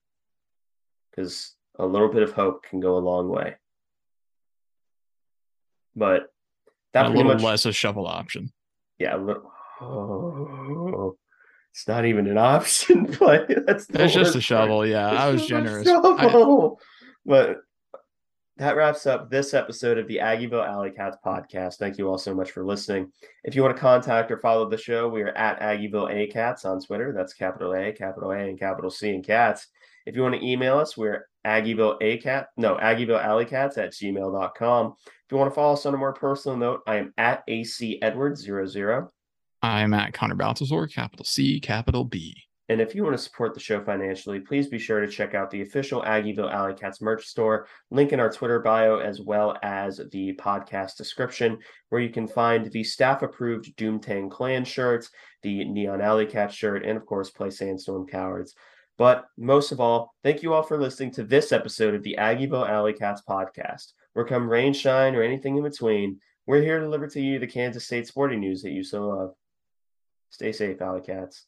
because a little bit of hope can go a long way. But that a little much, less a shovel option. Yeah, little, oh, it's not even an option, but that's it's just a shovel. Part. Yeah, it's I was generous. I, but that wraps up this episode of the Aggieville Alley Cats podcast. Thank you all so much for listening. If you want to contact or follow the show, we are at Aggieville A Cats on Twitter. That's capital A, capital A, and capital C in cats. If you want to email us, we're Aggieville ACAT, no, Aggieville Alleycats at gmail.com. If you want to follow us on a more personal note, I am at AC Edwards 00. I'm at Connor Baltazar, capital C, capital B. And if you want to support the show financially, please be sure to check out the official Aggieville Alley Cats merch store, link in our Twitter bio, as well as the podcast description, where you can find the staff approved Doomtang Clan shirts, the Neon Alley Cat shirt, and of course, Play Sandstorm Cowards. But most of all, thank you all for listening to this episode of the Aggieville Alley Cats podcast. Where come rain, shine, or anything in between, we're here to deliver to you the Kansas State sporting news that you so love. Stay safe, Alley Cats.